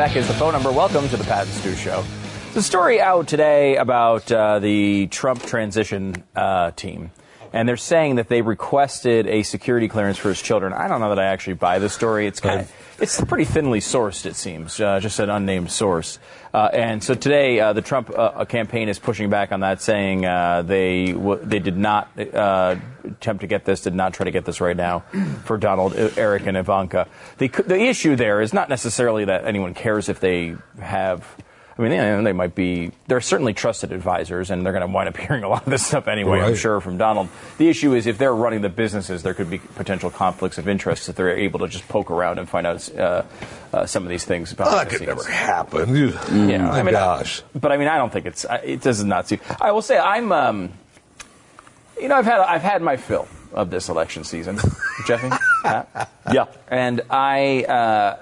Beck is the phone number. Welcome to the Pat and Stu Show. The story out today about uh, the Trump transition uh, team, and they're saying that they requested a security clearance for his children. I don't know that I actually buy the story. It's kind of it's pretty thinly sourced. It seems uh, just an unnamed source. Uh, and so today, uh, the Trump uh, campaign is pushing back on that, saying uh, they w- they did not uh, attempt to get this, did not try to get this right now for Donald, uh, Eric, and Ivanka. The the issue there is not necessarily that anyone cares if they have. I mean, you know, they might be. They're certainly trusted advisors, and they're going to wind up hearing a lot of this stuff anyway. I'm sure from Donald. The issue is if they're running the businesses, there could be potential conflicts of interest if they're able to just poke around and find out uh, uh, some of these things. Oh, behind that could never happen. Yeah, my I mean, gosh. I, but I mean, I don't think it's. It does not seem. I will say, I'm. Um, you know, I've had I've had my fill of this election season, Jeffy. Yeah. and I uh,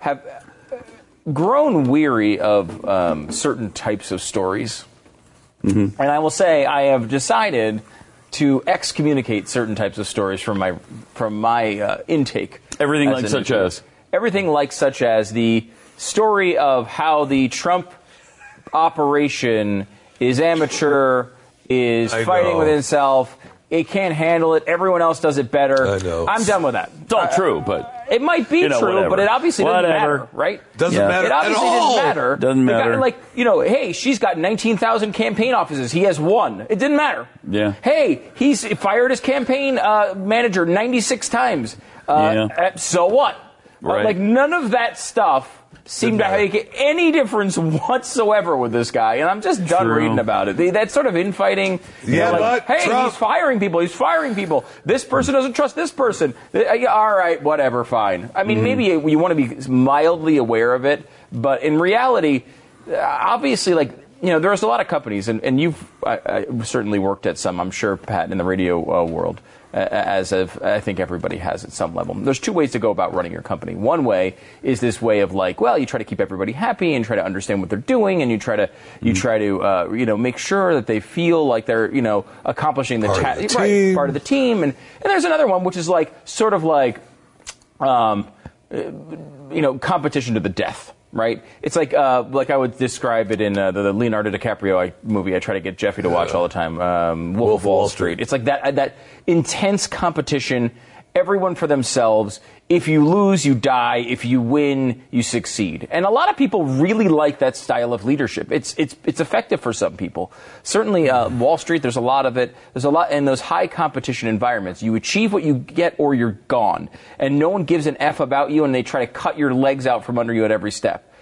have grown weary of um, certain types of stories. And I will say, I have decided to excommunicate certain types of stories from my from my uh, intake. Everything like such as? everything like such as the story of how the Trump operation is amateur, is I fighting know. within itself. It can't handle it. Everyone else does it better. I know. I'm done with that. It's all true, but It might be You know, true, whatever. but it obviously doesn't Whatever. matter, right? Doesn't Yeah. matter It obviously at all. didn't matter. Doesn't The guy- matter. like, you know, hey, she's got 19,000 campaign offices. He has one. It didn't matter. Yeah. Hey, he's fired his campaign uh, manager 96 times. Uh, Yeah. uh, So what? Right. Like, none of that stuff seemed to make any difference whatsoever with this guy. And I'm just done True. reading about it. The- that sort of infighting. Yeah, like, but hey, Trump- he's firing people. He's firing people. This person doesn't trust this person. Uh, All right, whatever, fine. I Mm-hmm. mean, maybe you, you want to be mildly aware of it, but in reality, uh, obviously, like you know, there's a lot of companies, and, and you've I, I certainly worked at some. I'm sure, Pat, in the radio uh, world, as of I think everybody has at some level. There's two ways to go about running your company. One way is this way of like, well, you try to keep everybody happy and try to understand what they're doing, and you try to you try to uh, you know make sure that they feel like they're you know accomplishing the Part of ta- the right, team. part of the team, and and there's another one which is like sort of like um, uh, you know, competition to the death, right? It's like uh, like I would describe it in uh, the, the Leonardo DiCaprio movie. I try to get Jeffy to watch all the time. Um, Wolf, of Wall Street. It's like that that intense competition. Everyone for themselves. If you lose, you die. If you win, you succeed. And a lot of people really like that style of leadership. It's it's it's effective for some people. Certainly, uh, Wall Street. There's a lot of it. There's a lot in those high competition environments. You achieve what you get, or you're gone, and no one gives an f about you, and they try to cut your legs out from under you at every step.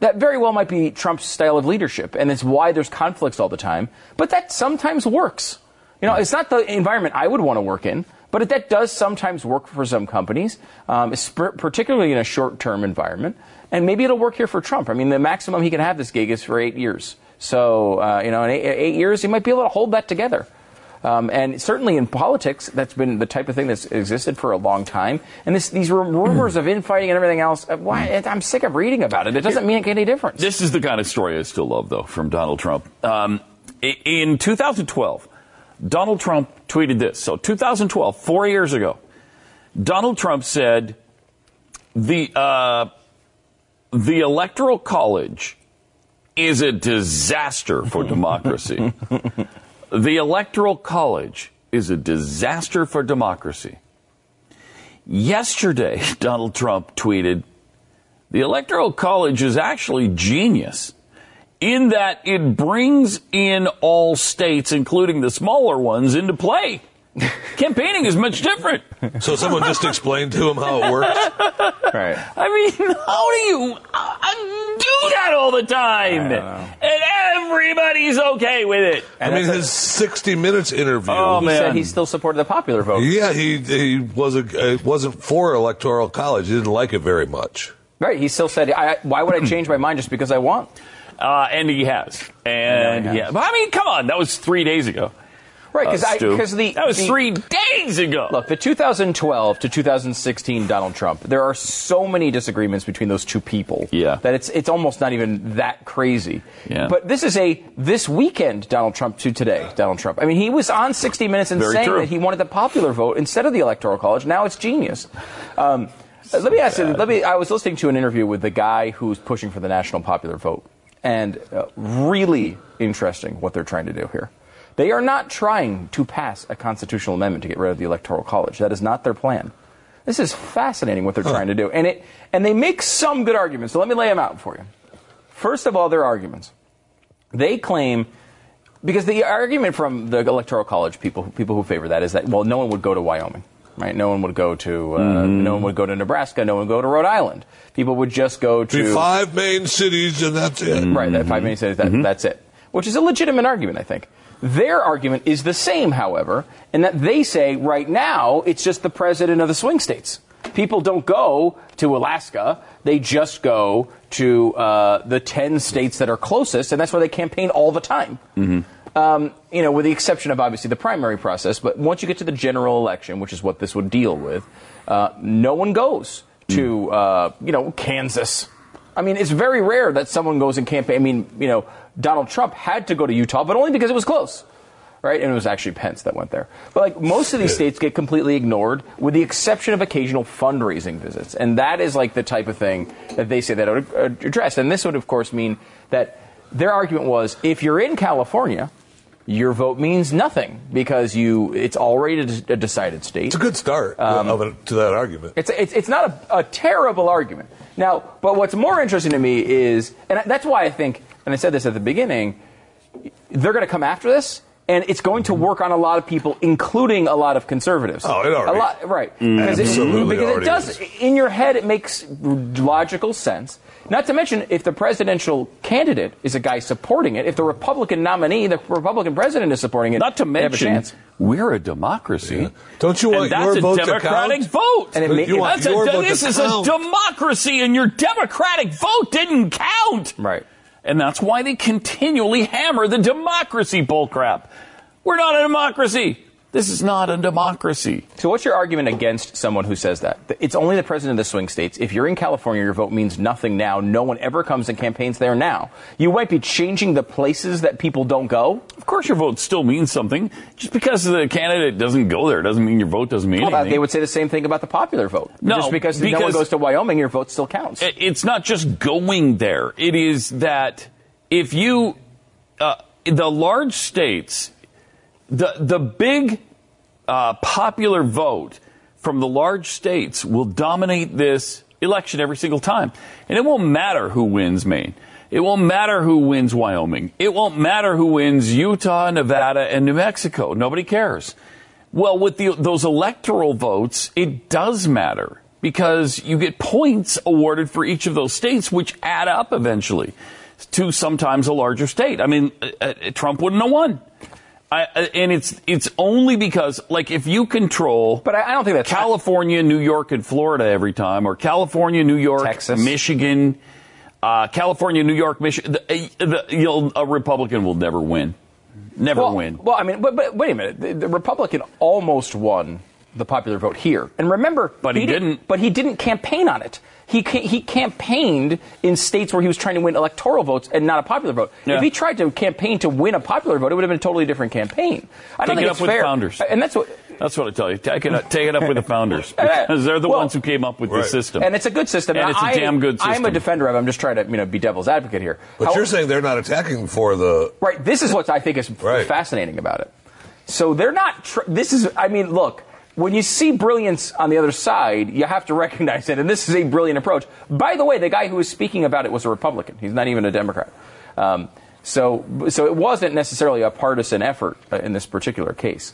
That very well might be Trump's style of leadership, and it's why there's conflicts all the time. But that sometimes works. You know, it's not the environment I would want to work in, but that does sometimes work for some companies, um, particularly in a short-term environment. And maybe it'll work here for Trump. I mean, the maximum he can have this gig is for eight years. So, uh, you know, in eight, eight years, he might be able to hold that together. Um, and certainly in politics, that's been the type of thing that's existed for a long time. And this, these rumors of infighting and everything else, uh, why, I'm sick of reading about it. It doesn't make any difference. This is the kind of story I still love, though, from Donald Trump. Um, in 2012, Donald Trump tweeted this. So, 2012, four years ago, Donald Trump said, the uh, the electoral college is a disaster for democracy. the electoral college is a disaster for democracy. Yesterday, Donald Trump tweeted, "The electoral college is actually genius." In that it brings in all states, including the smaller ones, into play. Campaigning is much different. So someone just explained to him how it works. Right. I mean, how do you uh, do that all the time? And everybody's okay with it. I mean, his 60 Minutes interview. Oh, He man. said he still supported the popular vote. Yeah, he he was a, uh, wasn't for electoral college. He didn't like it very much. Right. He still said, I, "Why would I change my mind just because I want?" Uh, and he has. And I know he yeah, but I mean, come on, that was three days ago. Right. Because Uh, because the that was the- three days ago. Look, the 2012 to 2016 Donald Trump. There are so many disagreements between those two people. Yeah. That it's it's almost not even that crazy. Yeah. But this is a this weekend Donald Trump to today Donald Trump. I mean, he was on 60 Minutes and Very saying true. that he wanted the popular vote instead of the electoral college. Now it's genius. Um, uh, let me ask you. Let me. I was listening to an interview with the guy who's pushing for the national popular vote, and uh, really interesting what they're trying to do here. They are not trying to pass a constitutional amendment to get rid of the electoral college. That is not their plan. This is fascinating what they're trying to do, and it and they make some good arguments. So let me lay them out for you. First of all, their arguments. They claim because the argument from the electoral college people people who favor that is that well no one would go to Wyoming right? No one would go to uh, no one would go to Nebraska. No one would go to Rhode Island. People would just go Be to five main cities, and that's it. right that five minutes that, that's it. Which is a legitimate argument I think. Their argument is the same however in that they say right now it's just the president of the swing states. People don't go to Alaska. They just go to uh, the 10 states that are closest and that's where they campaign all the time um, you know, with the exception of obviously the primary process. But once you get to the general election, which is what this would deal with, uh, no one goes to uh, you know Kansas. I mean, it's very rare that someone goes and campaign. I mean, you know, Donald Trump had to go to Utah, but only because it was close. Right, and it was actually Pence that went there. But like most of these states get completely ignored, with the exception of occasional fundraising visits, and that is like the type of thing that they say that would uh, address. And this would, of course, mean that their argument was if you're in California, your vote means nothing because you it's already a decided state. It's a good start Um, of it, to that argument. It's, it's, it's not a, a terrible argument. Now, but what's more interesting to me is, and that's why I think, and I said this at the beginning, they're going to come after this, and it's going to work on a lot of people, including a lot of conservatives. Oh, it already- a lot, right? Because it, Absolutely because it does is. in your head, it makes logical sense. Not to mention, if the presidential candidate is a guy supporting it, if the Republican nominee, the Republican president is supporting it, Not to they have a mention, chance. we're a democracy. Don't you want and that's your a vote to democratic count? vote. And it ma- You want That's a- your vote to this is count. a democracy, and your democratic vote didn't count. Right. And that's why they continually hammer the democracy bullcrap. We're not a democracy. This is not a democracy. So, what's your argument against someone who says that? It's only the president of the swing states. If you're in California, your vote means nothing now. No one ever comes and campaigns there now. You might be changing the places that people don't go. Of course, your vote still means something. Just because the candidate doesn't go there doesn't mean your vote doesn't mean Well, anything. they would say the same thing about the popular vote. No, Just because, no one goes to Wyoming, your vote still counts. It's not just going there. It is that if you, uh, the large states, the the big uh, popular vote from the large states will dominate this election every single time, and it won't matter who wins Maine. It won't matter who wins Wyoming. It won't matter who wins Utah, Nevada, and New Mexico. Nobody cares. Well, with the, those electoral votes, it does matter because you get points awarded for each of those states, which add up eventually to sometimes a larger state. I mean, uh, uh, Trump wouldn't have won. I, and it's it's only because, like, if you control, But I- I don't think that's- California, New York, and Florida every time, or California, New York, Texas. Michigan, uh, California, New York, Michigan, you'll, a Republican will never win, never well, win. Well, I mean, but, but wait a minute. The, the Republican almost won the popular vote here, and remember, But he didn't. But he didn't campaign on it. He ca- he campaigned in states where he was trying to win electoral votes and not a popular vote. Yeah. If he tried to campaign to win a popular vote, it would have been a totally different campaign. I don't Take think it it's up with fair. founders. And that's what That's what I tell you. Take it up, take it up with the founders uh, because they're the Well, ones who came up with the system. And it's a good system. And it's a I- damn good system. I'm a defender of. it. I'm just trying to you know be devil's advocate here. But How- you're saying they're not attacking for the. Right. This is what I think is Right. fascinating about it. So they're not. Tr- this is. I mean, look. When you see brilliance on the other side, you have to recognize it, and this is a brilliant approach. By the way, the guy who was speaking about it was a Republican. He's not even a Democrat. Um, so, so it wasn't necessarily a partisan effort uh, in this particular case.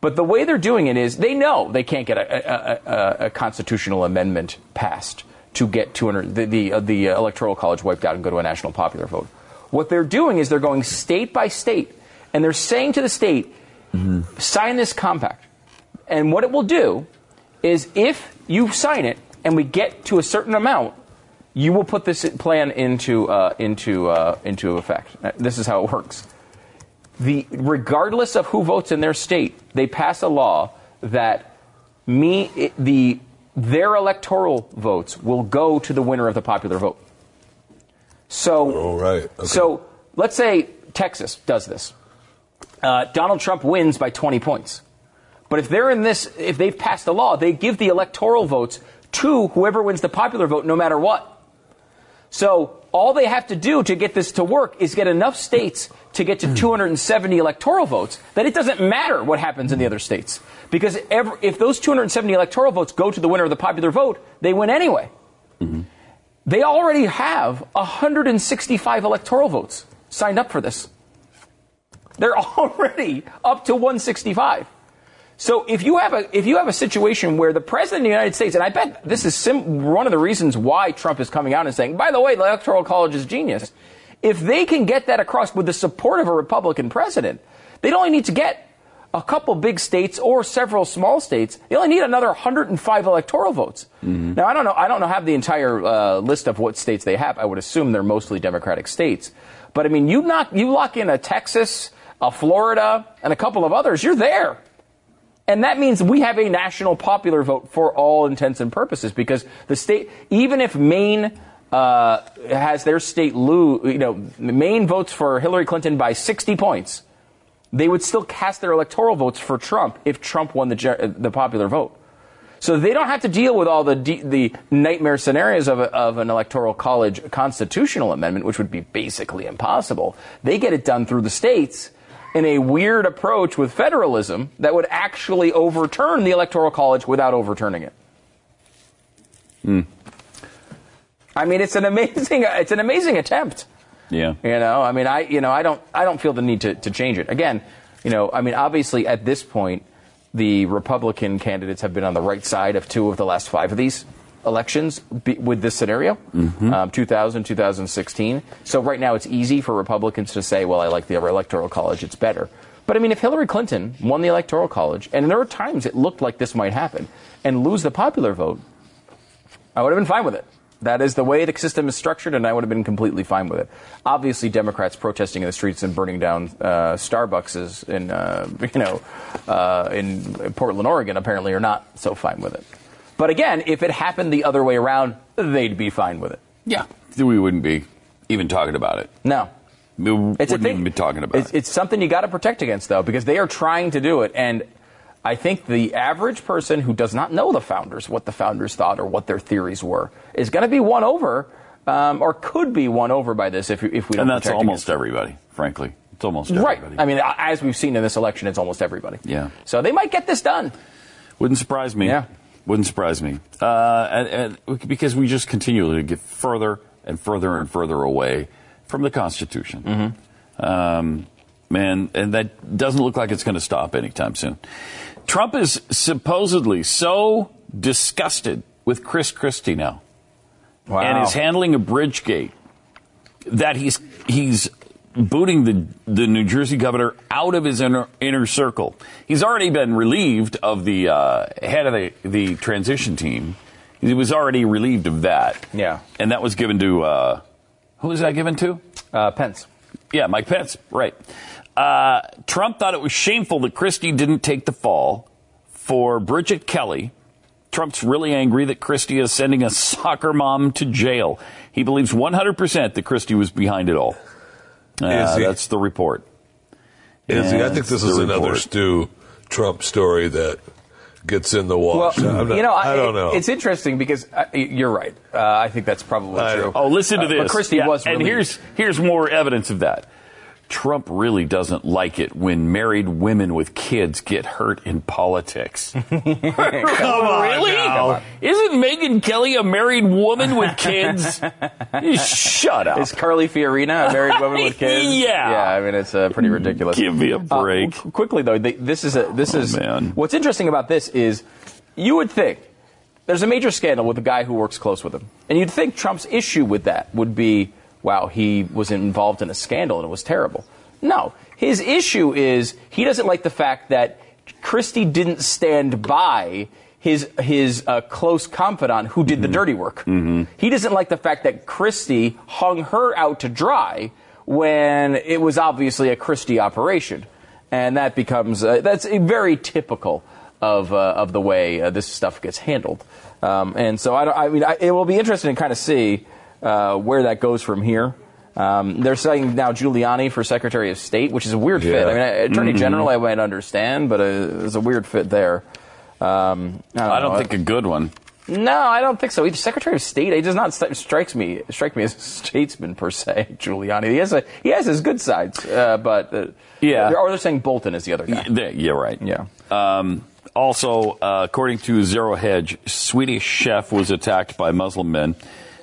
But the way they're doing it is they know they can't get a, a, a, a constitutional amendment passed to get 200 the the, uh, the electoral college wiped out and go to a national popular vote. What they're doing is they're going state by state and they're saying to the state, sign this compact. And what it will do is if you sign it and we get to a certain amount, you will put this plan into uh, into uh, into effect. Uh, This is how it works the regardless of who votes in their state, they pass a law that me it- the their electoral votes will go to the winner of the popular vote. So, Oh, right. Okay. so let's say Texas does this. Uh, Donald Trump wins by 20 points. But if they're in this, if they've passed a law, they give the electoral votes to whoever wins the popular vote, no matter what. So all they have to do to get this to work is get enough states to get to hmm. 270 electoral votes that it doesn't matter what happens in the other states. Because ever, if those 270 electoral votes go to the winner of the popular vote, they win anyway. Mm-hmm. They already have 165 electoral votes signed up for this. They're already up to 165. So if you have a if you have a situation where the president of the United States, and I bet this is sim- one of the reasons why Trump is coming out and saying, by the way, the electoral college is genius. If they can get that across with the support of a Republican president, they'd only need to get a couple big states or several small states. They only need another 105 electoral votes. Now I don't know. I don't know have the entire uh, list of what states they have. I would assume they're mostly Democratic states. But I mean, you knock you lock in a Texas, a Florida, and a couple of others. You're there. And that means we have a national popular vote for all intents and purposes because the state, even if Maine uh, has their state lose, you know, Maine votes for Hillary Clinton by 60 points, they would still cast their electoral votes for Trump if Trump won the, the popular vote. So they don't have to deal with all the de- the nightmare scenarios of, a, of an electoral college constitutional amendment, which would be basically impossible. They get it done through the states in a weird approach with federalism that would actually overturn the electoral college without overturning it. I mean, it's an amazing it's an amazing attempt. yeah. You know, I mean, I you know, I don't I don't feel the need to, to change it. Again, you know, I mean, obviously at this point, the Republican candidates have been on the right side of two of the last five of these elections be, with this scenario, um, 2000, 2016. So right now, it's easy for Republicans to say, well, I like the electoral college; it's better. But I mean, if Hillary Clinton won the electoral college, and there were times it looked like this might happen, and lose the popular vote, I would have been fine with it. That is the way the system is structured, and I would have been completely fine with it. Obviously, Democrats protesting in the streets and burning down uh, Starbucks in, uh, you know, uh, in Portland, Oregon, apparently are not so fine with it. But again, if it happened the other way around, they'd be fine with it. Yeah. We wouldn't be even talking about it. No, We it's wouldn't even be talking about it's, it. it's something you got to protect against, though, because they are trying to do it. And I think the average person who does not know the founders, what the founders thought or what their theories were, is going to be won over, um, or could be won over by this if, if we don't. and that's protect almost against it. everybody, frankly. It's almost Right. everybody. I mean, as we've seen in this election, it's almost everybody. Yeah. So they might get this done. Wouldn't surprise me. Yeah. Wouldn't surprise me. Uh, and, and because we just continually get further and further and further away from the Constitution. Mm-hmm. Um, man, and that doesn't look like it's going to stop anytime soon. Trump is supposedly so disgusted with Chris Christie now Wow. and is handling a bridge gate that he's he's booting the the New Jersey governor out of his inner inner circle. He's already been relieved of the uh, head of the the transition team. He was already relieved of that. Yeah. and that was given to uh, who was that given to? uh, Pence. Yeah, Mike Pence. Right. Uh, Trump thought it was shameful that Christie didn't take the fall for Bridget Kelly. Trump's really angry that Christie is sending a soccer mom to jail. He believes 100% that Christie was behind it all. Uh, Is he? that's the report. Is he? I think this is the another Stu Trump story that gets in the wash. Well, not- you know, I don't know. It's interesting because uh, you're right. Uh, I think that's probably I true. Oh, listen to Uh, this. But Christie Yeah, was and here's here's more evidence of that. Trump really doesn't like it when married women with kids get hurt in politics. Come on, really? now. Isn't Megyn Kelly a married woman with kids? Shut up. Is Carly Fiorina a married woman with kids? Yeah. Yeah, I mean, it's uh, pretty ridiculous. Give me a Uh, break. qu- quickly, though, they, this is a, this is Oh, man. what's interesting about this is you would think there's a major scandal with a guy who works close with him, and you'd think Trump's issue with that would be, wow, he was involved in a scandal and it was terrible. No, his issue is he doesn't like the fact that Christie didn't stand by his his uh, close confidant who did the dirty work. He doesn't like the fact that Christie hung her out to dry when it was obviously a Christie operation, and that becomes uh, that's very typical of uh, of the way uh, this stuff gets handled. Um, and so I, don't, I mean, I, it will be interesting to kind of see uh, where that goes from here. Um, they're saying now Giuliani for Secretary of State, which is a weird fit. I mean, Attorney General I might understand, but uh, it's a weird fit there. Um, I don't, I don't think a good one. No, I don't think so. Either Secretary of State, he does not st- strikes me strike me as a statesman per se. Giuliani, he has a, he has his good sides, uh, but uh, Yeah. or they're saying Bolton is the other guy. Yeah, yeah, right. Yeah. Um, also, uh, according to Zero Hedge, Swedish chef was attacked by Muslim men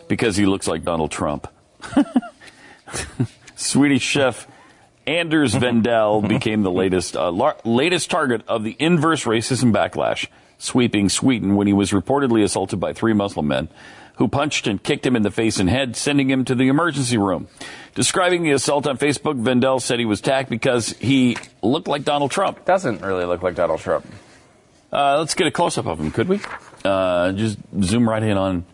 because he looks like Donald Trump. Swedish chef Anders Vendel became the latest uh, lar- latest target of the inverse racism backlash sweeping Sweden when he was reportedly assaulted by three Muslim men who punched and kicked him in the face and head, sending him to the emergency room. Describing the assault on Facebook, Vendel said he was attacked because he looked like Donald Trump. Doesn't really look like Donald Trump. Uh, let's get a close up of him, could we? Uh, just zoom right in on.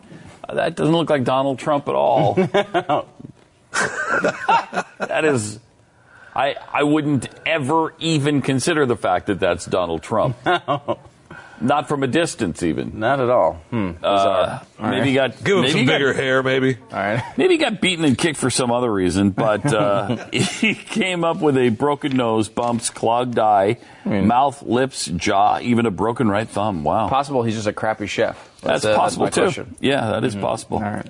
That doesn't look like Donald Trump at all. that is. I, I wouldn't ever even consider the fact that that's Donald Trump. Not from a distance, even. Not at all. Hmm. Uh, All maybe right. he got Give him maybe some he got- bigger hair, maybe. All right. Maybe he got beaten and kicked for some other reason, but uh, he came up with a broken nose, bumps, clogged eye, mouth, lips, jaw, even a broken right thumb. Wow. Possible he's just a crappy chef. That's, uh, possible my too. question. Yeah, that is possible. All right.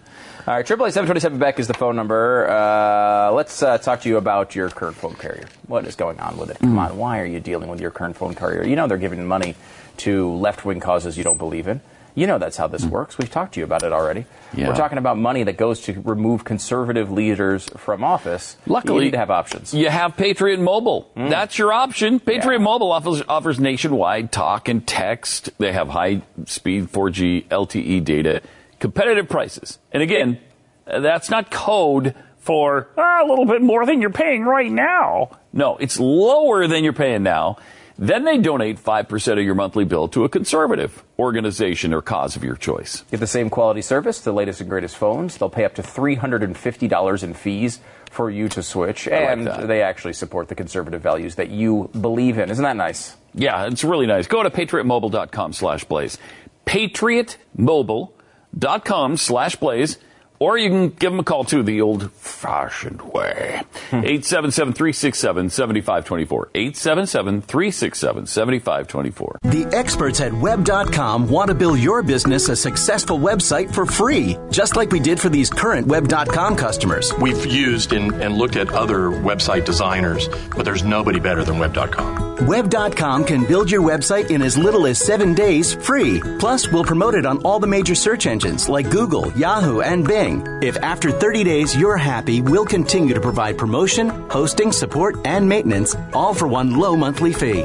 All right, triple eight seven twenty seven Beck is the phone number. Uh, let's uh, talk to you about your current phone carrier. What is going on with it? Come on, why are you dealing with your current phone carrier? You know they're giving money to left wing causes you don't believe in. You know that's how this works. We've talked to you about it already. Yeah. We're talking about money that goes to remove conservative leaders from office. Luckily, you need to have options. You have Patriot Mobile. That's your option. Patriot Yeah. Mobile offers, offers nationwide talk and text. They have high speed 4G LTE data, competitive prices. And again, that's not code for "Ah, a little bit more than you're paying right now. No, it's lower than you're paying now. Then they donate 5% of your monthly bill to a conservative organization or cause of your choice. Get the same quality service, the latest and greatest phones. They'll pay up to $350 in fees for you to switch. and that. they actually support the conservative values that you believe in. Isn't that nice? Yeah, it's really nice. Go to patriotmobile.com slash blaze. Patriotmobile.com slash blaze. Or you can give them a call too, the old fashioned way. Hmm. 877 367 7524. 877 367 7524. The experts at web.com want to build your business a successful website for free, just like we did for these current web.com customers. We've used and, and looked at other website designers, but there's nobody better than Web.com. Web.com can build your website in as little as seven days free. Plus, we'll promote it on all the major search engines like Google, Yahoo, and Bing. If after 30 days you're happy, we'll continue to provide promotion, hosting, support, and maintenance, all for one low monthly fee.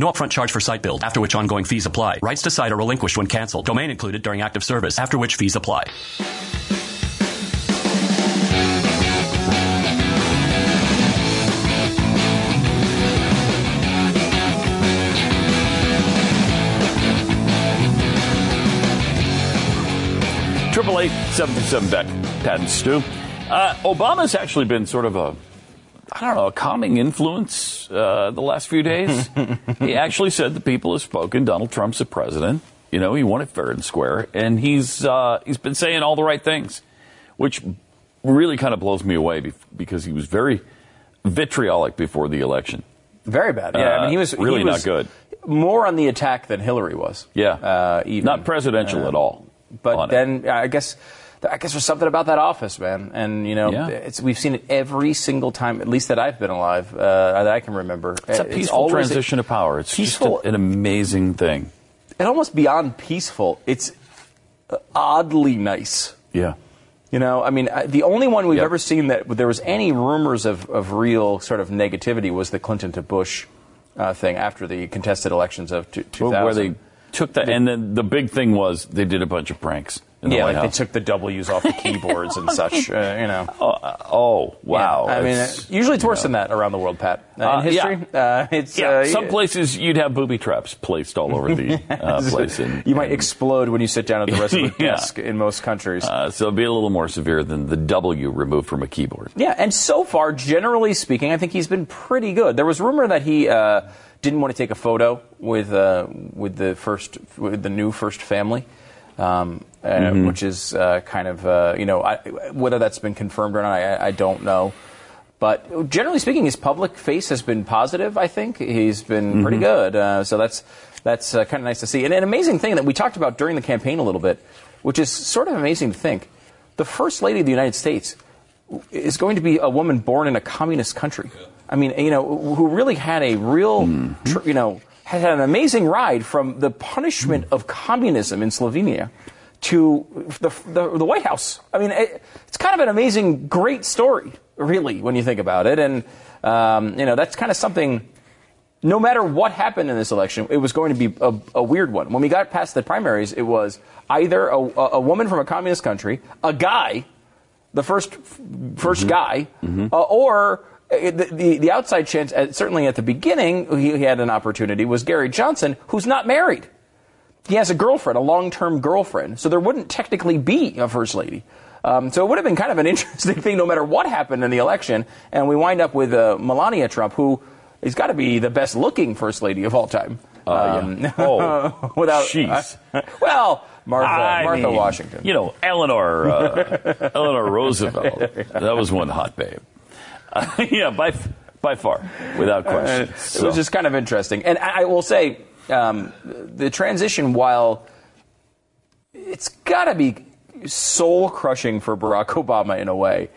No upfront charge for site build, after which ongoing fees apply. Rights to site are relinquished when canceled. Domain included during active service, after which fees apply. 888 Beck, Pat Stu. Uh, Obama's actually been sort of a, I don't know, a calming influence uh, the last few days. he actually said the people have spoken. Donald Trump's the president. You know, he won it fair and square, and he's uh, he's been saying all the right things, which really kind of blows me away because he was very vitriolic before the election. Very bad. Yeah, I mean, he was Uh, really he was not good. More on the attack than Hillary was. Yeah, uh, even. not presidential at all. But on it. then I guess I guess there's something about that office, man. And you know, Yeah. it's, we've seen it every single time, at least that I've been alive, uh, that I can remember. It's a peaceful always- transition of power. It's peaceful- just a- an amazing thing. and almost beyond peaceful. It's uh, oddly nice. Yeah. You know, I mean, the only one we've Yep. ever seen that there was any rumors of, of real sort of negativity was the Clinton to Bush uh, thing after the contested elections of two- 2000. Where, they took the, and then the big thing was they did a bunch of pranks. Yeah, like they took the W's off the keyboards and such. Uh, you know. Oh, uh, oh, wow. Yeah, I mean, It's- uh, usually it's worse than that around the world, Pat. Uh, Uh, in history, uh, it's yeah, uh, some places you'd have booby traps placed all over the uh, place. And, you might explode when you sit down at the rest of the Yeah. desk in most countries. uh, so it'd be a little more severe than the W removed from a keyboard. Yeah, and so far, generally speaking, I think he's been pretty good. There was rumor that he uh, didn't want to take a photo with uh, with the first with the new first family, um, uh, Mm-hmm. which is uh, kind of uh, you know I, whether that's been confirmed or not, I, I don't know. But generally speaking, his public face has been positive. I think he's been pretty good. Uh, so that's that's uh, kind of nice to see. And an amazing thing that we talked about during the campaign a little bit, which is sort of amazing to think, the first lady of the United States is going to be a woman born in a communist country. I mean, you know, who really had a real, tr- you know, had an amazing ride from the punishment of communism in Slovenia to the, the, the White House. I mean, it, it's kind of an amazing, great story, really, when you think about it. And, um, you know, that's kind of something no matter what happened in this election, it was going to be a, a weird one. When we got past the primaries, it was either a, a woman from a communist country, a guy, the first 1st guy, uh, or the, the, the outside chance, uh, certainly at the beginning, he, he had an opportunity, was Gary Johnson, who's not married. He has a girlfriend, a long term girlfriend, so there wouldn't technically be a first lady. Um, so it would have been kind of an interesting thing no matter what happened in the election. And we wind up with uh, Melania Trump, who has got to be the best looking first lady of all time. Uh, yeah. Oh, without jeez. well, Martha, I Martha mean, Washington. You know, Eleanor, uh, Eleanor Roosevelt. That was one hot babe. Uh, yeah, by by far, without question. Uh, So- It was just kind of interesting. And I, I will say, um, the transition, while it's got to be soul crushing for Barack Obama in a way,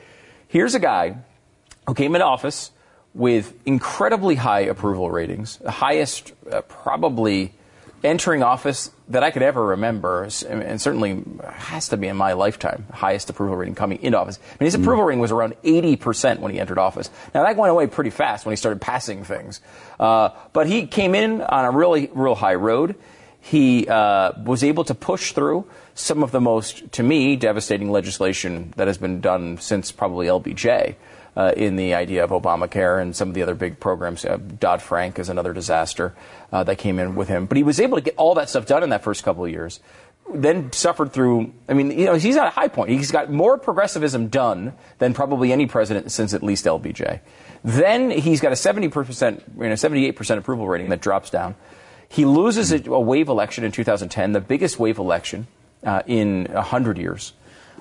here's a guy who came into office with incredibly high approval ratings, the highest uh, probably entering office that I could ever remember, and certainly has to be in my lifetime, highest approval rating coming into office. I mean, his approval rating was around 80% when he entered office. Now, that went away pretty fast when he started passing things. Uh, but he came in on a really, real high road. He uh, was able to push through some of the most, to me, devastating legislation that has been done since probably LBJ uh, in the idea of Obamacare and some of the other big programs. Uh, Dodd Frank is another disaster uh, that came in with him. But he was able to get all that stuff done in that first couple of years. Then suffered through. I mean, you know, he's at a high point. He's got more progressivism done than probably any president since at least LBJ. Then he's got a 70%, you know, 78% approval rating that drops down. He loses a, a wave election in 2010, the biggest wave election uh, in 100 years.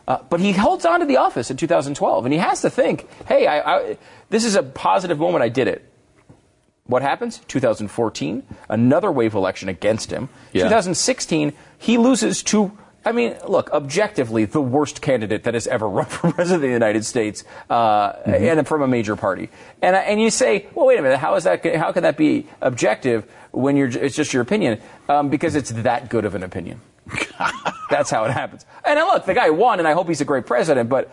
Uh, but he holds on to the office in 2012, and he has to think, hey, I, I, this is a positive moment. I did it. What happens? 2014, another wave election against him. Yeah. 2016, he loses to, I mean, look, objectively, the worst candidate that has ever run for president of the United States, uh, and from a major party. And, and you say, well, wait a minute, how is that? How can that be objective when you're? It's just your opinion, um, because it's that good of an opinion. That's how it happens. And look, the guy won, and I hope he's a great president, but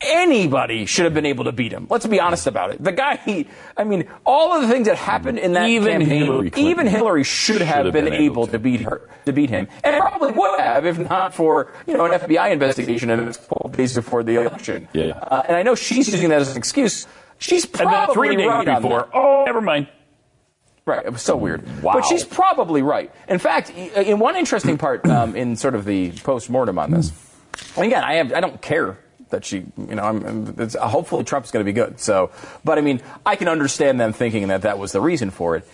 anybody should have been able to beat him. Let's be honest about it. The guy, he, I mean, all of the things that happened in that Even campaign, Hillary Clinton even Hillary should have, have been, been able, able to. to. beat her, to beat him, and probably would have if not for you know an FBI investigation in the 12 days before the election. Yeah. Uh, and I know she's using that as an excuse. She's and then probably three days right before, oh, never mind. Right. It was so weird. Wow. But she's probably right. In fact, in one interesting part um, in sort of the post mortem on this, and again, I have I don't care that she, you know, I'm, it's, hopefully Trump's going to be good. So, but I mean, I can understand them thinking that that was the reason for it.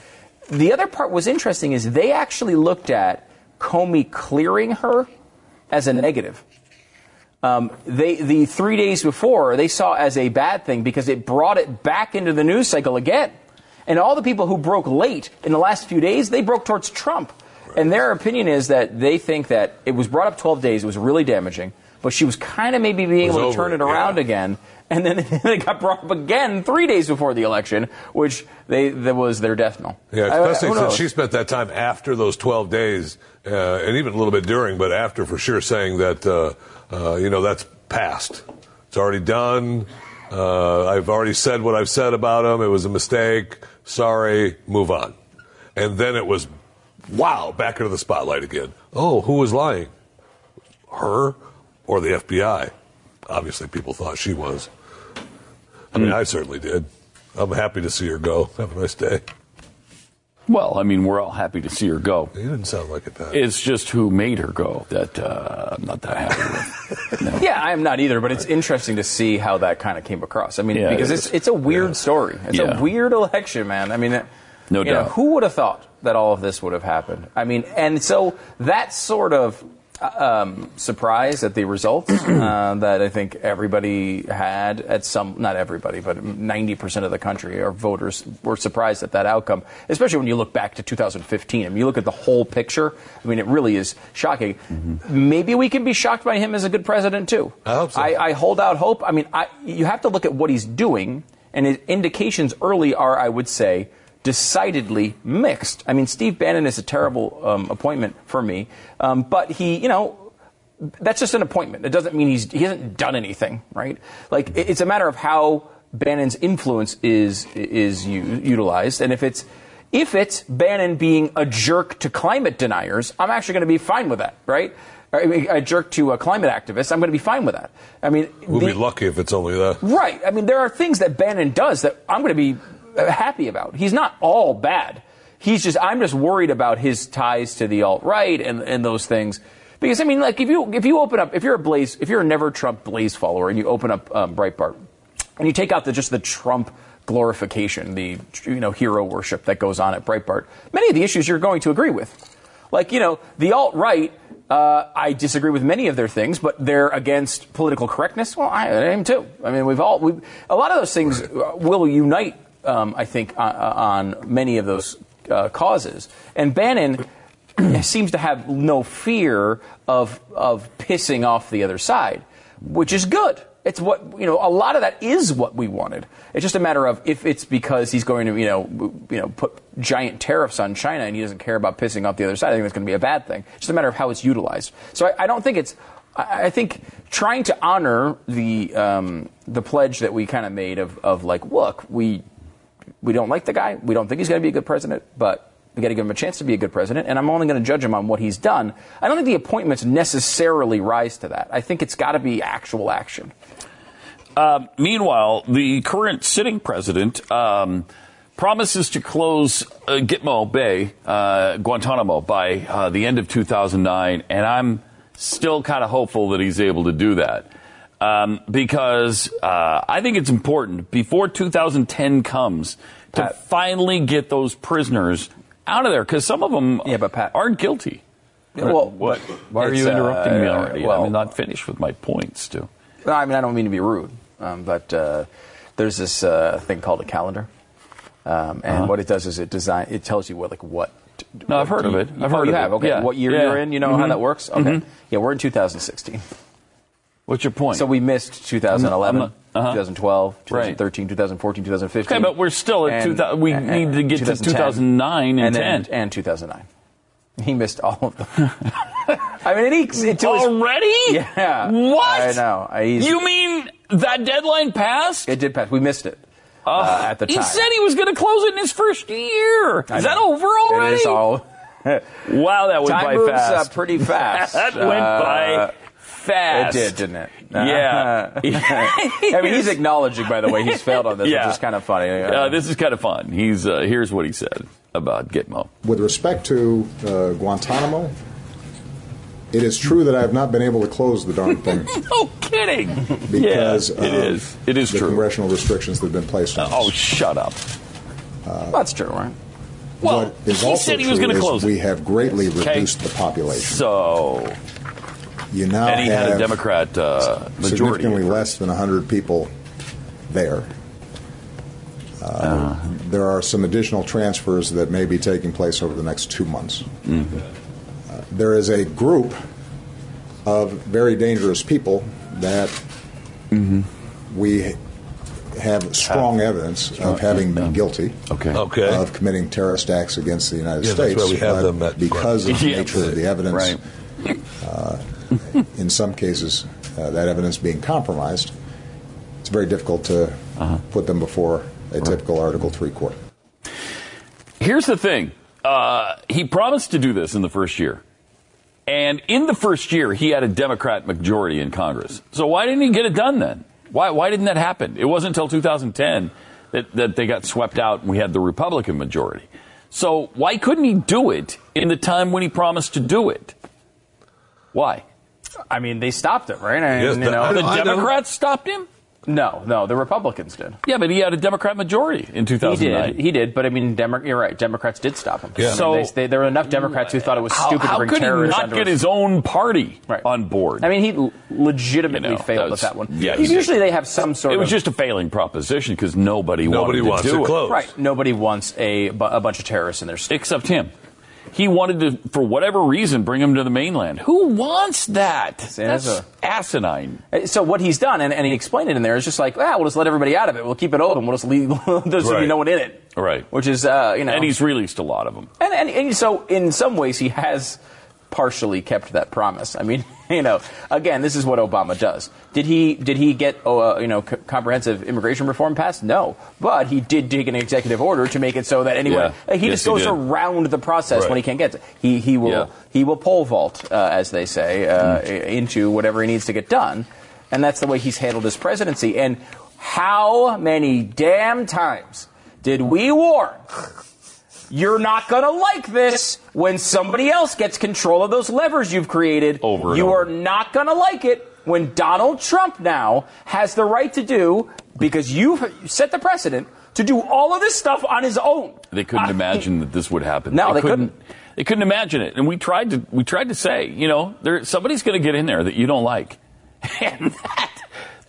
The other part was interesting is they actually looked at Comey clearing her as a negative. Um, they the three days before they saw as a bad thing because it brought it back into the news cycle again. And all the people who broke late in the last few days, they broke towards Trump. And their opinion is that they think that it was brought up 12 days, it was really damaging, but she was kind of maybe being able to over turn it, around yeah. again. And then it got brought up again three days before the election, which they that was their death knell. Yeah, I- especially since she spent that time after those 12 days, uh, and even a little bit during, but after for sure saying that, uh, uh, you know, that's past. It's already done. Uh, I've already said what I've said about him. It was a mistake. Sorry. Move on. And then it was, wow, back into the spotlight again. Oh, who was lying? Her or the FBI? Obviously, people thought she was. I mean, hmm. I certainly did. I'm happy to see her go. Have a nice day. Well, I mean, we're all happy to see her go. You didn't sound like it, Pat. It's just who made her go that uh, I'm not that happy with. Yeah, I am not either, but it's interesting to see how that kind of came across. I mean, Yeah, because it it's it's a weird story. It's Yeah. a weird election, man. I mean, No you know, doubt. who would have thought that all of this would have happened? I mean, and so that sort of um, surprise at the results uh, that I think everybody had at some, not everybody, but 90% of the country or voters were surprised at that outcome, especially when you look back to 2015. I mean, you look at the whole picture. I mean, it really is shocking. Maybe we can be shocked by him as a good president, too. I hope so. I, I hold out hope. I mean, I, you have to look at what he's doing, and his indications early are, I would say, decidedly mixed. I mean, Steve Bannon is a terrible um, appointment for me, um, but he, you know, that's just an appointment. It doesn't mean he's he hasn't done anything, right? Like it's a matter of how Bannon's influence is is u- utilized, and if it's if it's Bannon being a jerk to climate deniers, I'm actually going to be fine with that, right? I mean, A jerk to a climate activist, I'm going to be fine with that. I mean, We'll the- be lucky if it's only that. Right. I mean, there are things that Bannon does that I'm going to be happy about. He's not all bad. He's just I'm just worried about his ties to the alt right and, and those things. Because I mean, like if you if you open up if you're a Blaze if you're a Never Trump Blaze follower and you open up um, Breitbart and you take out the just the Trump glorification, the you know hero worship that goes on at Breitbart, many of the issues you're going to agree with. Like you know the alt right. Uh, I disagree with many of their things, but they're against political correctness. Well, I, I am too. I mean, we've all we a lot of those things will unite. Um, I think on, on many of those uh, causes, and Bannon seems to have no fear of of pissing off the other side, which is good. It's what you know. A lot of that is what we wanted. It's just a matter of if it's because he's going to you know you know put giant tariffs on China and he doesn't care about pissing off the other side. I think that's going to be a bad thing. It's just a matter of how it's utilized. So I, I don't think it's. I I think trying to honor the um, the pledge that we kind of made of, of like, look, we we don't like the guy. We don't think he's going to be a good president, but we got to give him a chance to be a good president. And I'm only going to judge him on what he's done. I don't think the appointments necessarily rise to that. I think it's got to be actual action. Uh, meanwhile, the current sitting president um, promises to close uh, Gitmo Bay, uh, Guantanamo, by uh, the end of 2009, and I'm still kind of hopeful that he's able to do that. Um, because uh, I think it's important before 2010 comes to finally get those prisoners out of there because some of them Yeah, but Pat- aren't guilty. well, what? Why are you it's, interrupting me uh, already? well- I'm not finished with my points, too. No, I mean, I don't mean to be rude, um, but uh, there's this uh, thing called a calendar. Um, and what it does is it design it tells you what like what. Uh-huh. No, I've heard of it. I've oh, heard you of have it. okay. Yeah. What year Yeah. you're in? You know how Mhm. that works? Okay. Yeah, we're in 2016. What's your point? So we missed 2011, I'm not- uh-huh. 2012, Right. 2013, 2014, 2015. Okay, but we're still at 2000 we need to get to 2009 and then- 10. and 2009. He missed all of them. I mean, it, it, his- Already? yeah. What? I know. I- You mean that deadline passed? It did pass. We missed it uh, at the time. he said he was going to close it in his first year. Is that over already? It is all. Wow, that went Time by moves fast. uh, pretty fast. that went Uh, by It did, didn't it? Yeah. I mean, he's acknowledging, by the way, he's failed on this, Yeah. which is kind of funny. Uh, this is kind of fun. He's uh, here's what he said about Gitmo. With respect to uh, Guantanamo, it is true that I have not been able to close the darn thing No kidding. because yeah, it of is. It is the true. congressional restrictions that have been placed on Oh, us. shut up. That's true, right? Well, what is he also said he was true going to is close we have greatly Okay. reduced the population. So, You now and he have had a Democrat uh, majority. significantly less than 100 people there. Uh, Uh-huh. There are some additional transfers that may be taking place over the next two months. Mm-hmm. Uh, there is a group of very dangerous people that Mm-hmm. we have strong evidence of having been guilty Okay. Okay. of committing terrorist acts against the United Yeah, that's States. why we have but them at- because of the Yeah. nature of the evidence, Right. uh, in some cases, uh, that evidence being compromised, it's very difficult to Uh-huh. put them before a typical Article 3 court. Here's the thing. Uh, he promised to do this in the first year. And in the first year, he had a Democrat majority in Congress. So why didn't he get it done then? Why, why didn't that happen? It wasn't until 2010 that, that they got swept out and we had the Republican majority. So why couldn't he do it in the time when he promised to do it? Why? I mean, they stopped it, right? And, Yes, you the- know, I The know- know. Democrats stopped him? no, no, the Republicans did. Yeah, but he had a Democrat majority in He 2009. did, he did, but I mean, Demo- you're right. Democrats did stop him. Yeah. I mean, So- they, they, there were enough Democrats who thought it was how, stupid how to bring could he not get his- his own party Right. on board? I mean, he legitimately You know, failed that's- with that one. yeah, Usually did. they have some sort of. it was of just a failing proposition because nobody, Nobody wanted wants to do it closed. right. Nobody wants a, a bunch of terrorists in their state. except him. He wanted to, for whatever reason, bring him to the mainland. Who wants that? That's asinine. Uh, So what he's done, and, and he explained it in there, is just like, ah, we'll just let everybody out of it. We'll keep it open. We'll just leave. There's Right. no one in it. Right. Which is, uh, you know, And he's released a lot of them. And, and, and so, in some ways, he has partially kept that promise. I mean, you know, again, this is what Obama does. Did he did he get uh, you know c- comprehensive immigration reform passed? No, but he did take an executive order to make it so that anyone Yeah. he Yes, just goes did. around the process Right. when he can't get to. He he will Yeah. he will pole vault, uh, as they say, uh, Mm. into whatever he needs to get done, and that's the way he's handled his presidency. And how many damn times did we warn? You're not going to like this when somebody else gets control of those levers you've created. Over you over. are not going to like it when Donald Trump now has the right to do, because you've set the precedent, to do all of this stuff on his own. They couldn't I- imagine that this would happen. No, they couldn't. They couldn't imagine it, and we tried to. We tried to say, you know, there somebody's going to get in there that you don't like, and that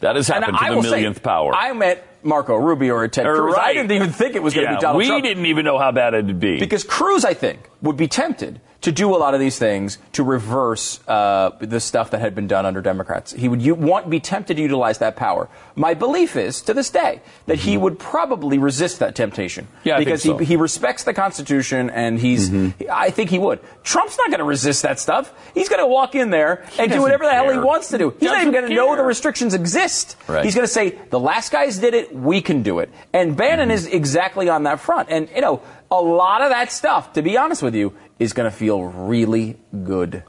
that has happened I to will the say, millionth power. I met Marco Rubio or Ted Cruz. I didn't even think it was going to yeah, be Donald we Trump. didn't even know how bad it'd be. Because Cruz, I think, would be tempted to do a lot of these things to reverse uh, the stuff that had been done under Democrats. He would you want be tempted to utilize that power. My belief is, to this day, that he would probably resist that temptation Mm-hmm. Yeah, because so. Mm-hmm. he, he respects the Constitution and he's. I think he would. Trump's not going to resist that stuff. He's going to walk in there and do whatever the hell he wants to do. He's not even going to know the restrictions exist. Right. He's going to say the last guys did it, we can do it. And Bannon is exactly on that front. And you know, a lot of that stuff, to be honest with you, is going to feel really good,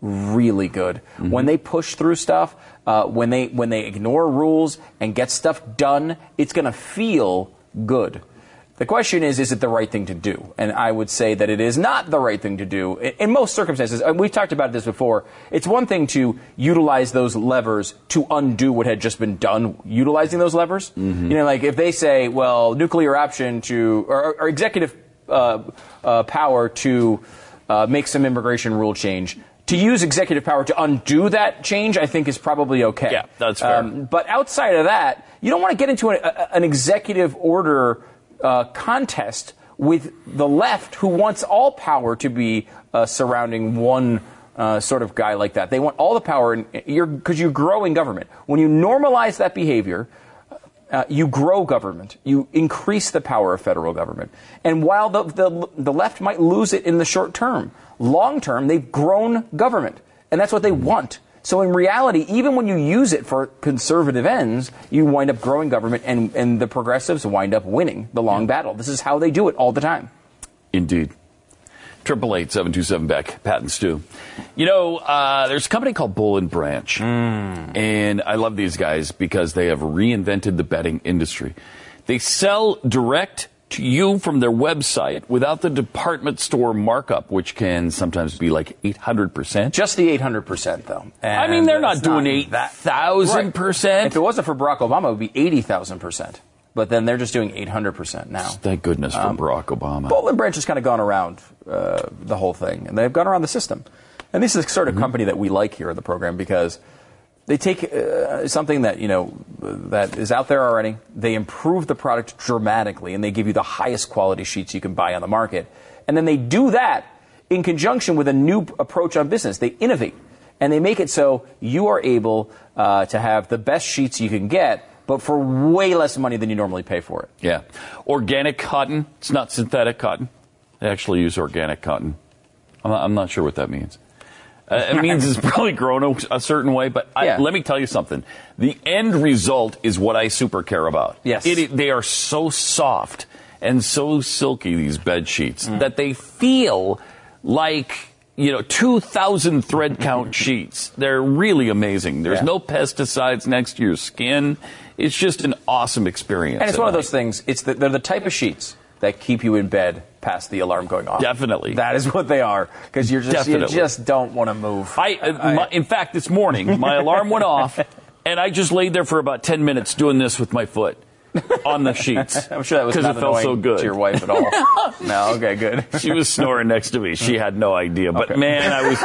really good when they push through stuff. Uh, when they when they ignore rules and get stuff done, it's going to feel good. The question is, is it the right thing to do? And I would say that it is not the right thing to do in, most circumstances. And we've talked about this before. It's one thing to utilize those levers to undo what had just been done, utilizing those levers. You know, like if they say, well, nuclear option to, or, or executive uh, uh, power to uh, make some immigration rule change. To use executive power to undo that change, I think is probably okay. Yeah, that's fair. but outside of that, you don't want to get into a, a, an executive order uh, contest with the left, who wants all power to be uh, surrounding one. Uh, sort of guy like that. They want all the power, because you're growing government. When you normalize that behavior, uh, you grow government. You increase the power of federal government. And while the, the, the left might lose it in the short term, long term, they've grown government. And that's what they want. So in reality, even when you use it for conservative ends, you wind up growing government and, and the progressives wind up winning the long battle. This is how they do it all the time. Indeed. Triple eight seven two seven Beck Pat Stu. You know, uh, there's a company called Boll and Branch, and I love these guys because they have reinvented the betting industry. They sell direct to you from their website without the department store markup, which can sometimes be like eight hundred percent. Just the 800%, though. I mean, they're not doing eight that- thousand percent. If it wasn't for Barack Obama, it would be 80,000%. But then they're just doing 800% now. Thank goodness for Barack Obama. And Branch has kind of gone around uh, the whole thing, and they've gone around the system. And this is the sort of company that we like here in the program because they take uh, something that you know that is out there already. They improve the product dramatically, and they give you the highest quality sheets you can buy on the market. And then they do that in conjunction with a new approach on business. They innovate, and they make it so you are able uh, to have the best sheets you can get, but for way less money than you normally pay for it. Yeah. Organic cotton. It's not synthetic cotton. They actually use organic cotton. I'm not, I'm not sure what that means. Uh, it means it's probably grown a, a certain way, but I, Yeah. let me tell you something. The end result is what I super care about. Yes. It, they are so soft and so silky, these bed sheets, Mm. that they feel like, you know, 2,000 thread count sheets. They're really amazing. There's Yeah. no pesticides next to your skin. It's just an awesome experience. And it's one of those things. It's the, they're the type of sheets that keep you in bed past the alarm going off. Definitely. that is what they are because you're just you just don't want to move. I, uh, my, in fact, this morning, my alarm went off, and I just laid there for about 10 minutes doing this with my foot on the sheets. I'm sure that was Because not it felt so good. to your wife at all. no, okay, good. She was snoring next to me. She had no idea. But man, I was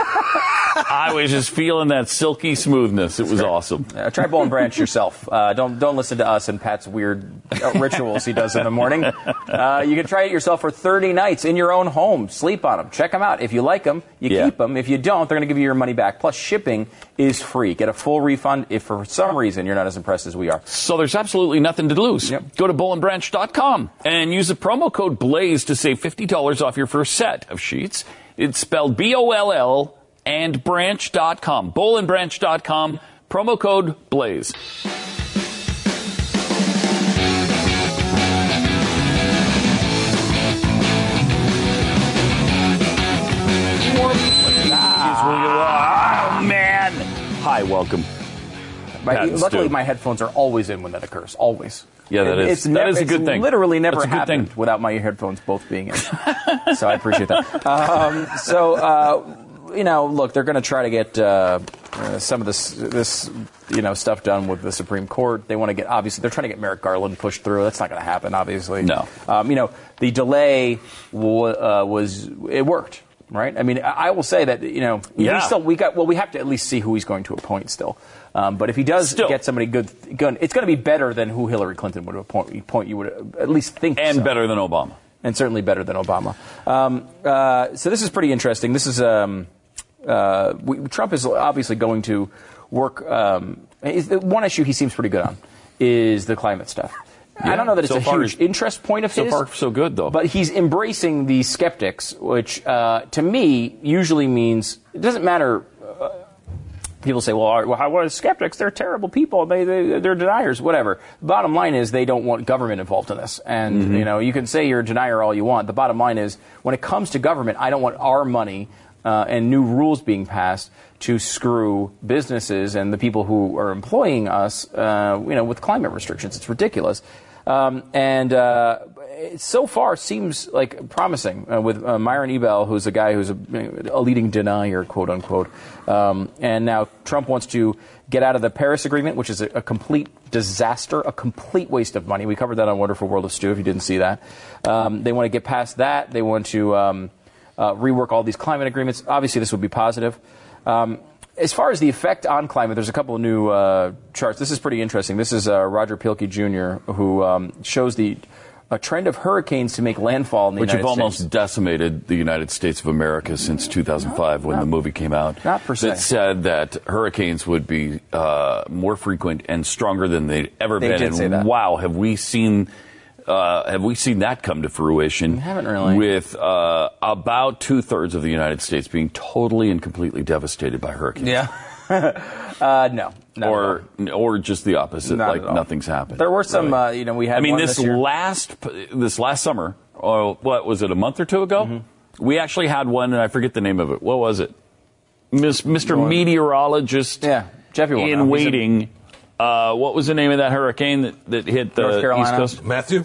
I was just feeling that silky smoothness. It was awesome. Uh, try Boll and Branch yourself. Uh, don't don't listen to us and Pat's weird uh, rituals he does in the morning. Uh, you can try it yourself for 30 nights in your own home. Sleep on them. Check them out. If you like them, you Yeah. keep them. If you don't, they're going to give you your money back. Plus, shipping is free. Get a full refund if for some reason you're not as impressed as we are. So there's absolutely nothing to lose. Yep. Go to bollandbranch.com and use the promo code BLAZE to save $50 off your first set of sheets. It's spelled B O L L and branch.com. Bollandbranch.com, promo code BLAZE. Oh, man. Hi, welcome. My, luckily, my headphones are always in when that occurs. Always. Yeah, that It- is- It's that never, is a good thing. Literally never That's happened without my headphones both being in. so I appreciate that. Um, so uh, you know, look, they're going to try to get uh, uh, some of this this you know stuff done with the Supreme Court. They want to get obviously they're trying to get Merrick Garland pushed through. That's not going to happen. Obviously, No. Um, you know, the delay wa- uh, was it worked. Right. I mean, I I will say that you know Yeah. we still we got well we have to at least see who he's going to appoint still. Um, but if he does Still. get somebody good, good it's going to be better than who Hillary Clinton would appoint. appoint you would at least think And so. better than Obama. and certainly better than Obama. Um, uh, so this is pretty interesting. This is um, uh, we, Trump is obviously going to work. Um, is the one issue he seems pretty good on is the climate stuff. I don't know that it's so a huge interest point of so his. far, so good, though. But he's embracing the skeptics, which uh, to me usually means it doesn't matter uh, people say, well, are, well what are skeptics? They're terrible people. They, they, they're deniers, whatever. The bottom line is they don't want government involved in this. And, Mm-hmm. you know, you can say you're a denier all you want. The bottom line is when it comes to government, I don't want our money uh, and new rules being passed to screw businesses and the people who are employing us, uh, you know, with climate restrictions. It's ridiculous. Um, and uh, so far seems like promising uh, with uh, Myron Ebell, who's a guy who's a, a leading denier, quote unquote. Um, and now Trump wants to get out of the Paris Agreement, which is a, a complete disaster, a complete waste of money. We covered that on Wonderful World of Stu. If you didn't see that, um, they want to get past that. They want to um, uh, rework all these climate agreements. Obviously, this would be positive. Um, as far as the effect on climate, there's a couple of new uh, charts. This is pretty interesting. This is uh, Roger Pielke Jr., who um, shows the a trend of hurricanes to make landfall in the Which United have almost States. decimated the United States of America since 2005 when the movie came out. not per se. That said that hurricanes would be uh, more frequent and stronger than they'd ever They been. did and say that. wow, have we seen. Uh, have we seen that come to fruition? We haven't really. With uh, about two thirds of the United States being totally and completely devastated by hurricanes. Yeah. uh, no. not at all. Or, or just the opposite, Not like nothing's happened. There were some, Really. uh, you know, we had I mean, this this last this last summer, or what was it, a month or two ago? Mm-hmm. We actually had one, and I forget the name of it. What was it? Miss, Mr. Meteorologist Yeah, Jeffy in waiting. Uh, what was the name of that hurricane that, that hit the North Carolina. East Coast? Matthew?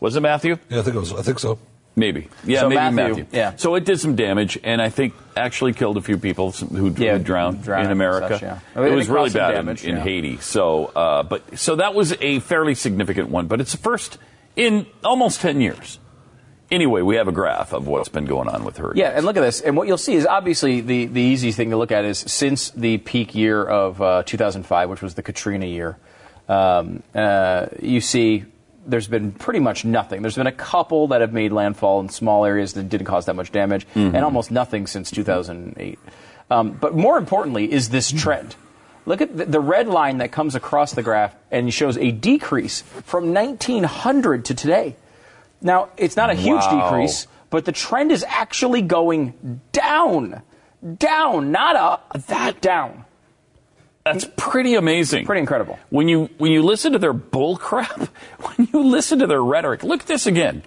Was it Matthew? Yeah, I think it was. I think so. Maybe. Yeah, So maybe Matthew, Matthew. yeah. So it did some damage, and I think actually killed a few people some- who, Yeah, who drowned drowning in America. such, yeah. I mean, It it was really bad damage, in, in yeah. Haiti. So, uh, but so that was a fairly significant one, but it's the first in almost ten years. Anyway, we have a graph of what's been going on with her. Yeah, and look at this. And what you'll see is obviously the, the easy thing to look at is since the peak year of uh, 2005, which was the Katrina year, um, uh, you see there's been pretty much nothing. There's been a couple that have made landfall in small areas that didn't cause that much damage, and almost nothing since 2008. Um, but more importantly is this trend. Look at the, the red line that comes across the graph and shows a decrease from 1900 to today. Now, it's not a huge Wow. decrease, but the trend is actually going down. Down, not up, that down. That's pretty amazing. Pretty incredible. When you when you listen to their bull crap, when you listen to their rhetoric, look at this again.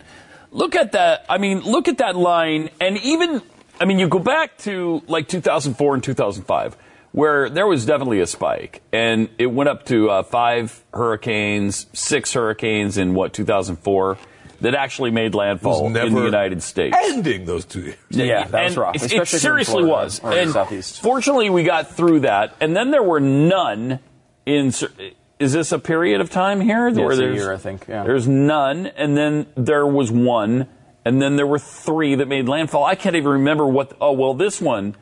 Look at that. I mean, look at that line, and even I mean, you go back to like 2004 and 2005, where there was definitely a spike, and it went up to uh, five hurricanes, six hurricanes in what 2004 that actually made landfall never in the United States. Ending those two years. Yeah, that was rough. It, especially it if in seriously was. or And southeast. fortunately, we got through that, and then there were none in. Is this a period of time here? Yeah, where it's a there's- year, I think, yeah. There's none, and then there was one, and then there were three that made landfall. I can't even remember what. Oh well, this one,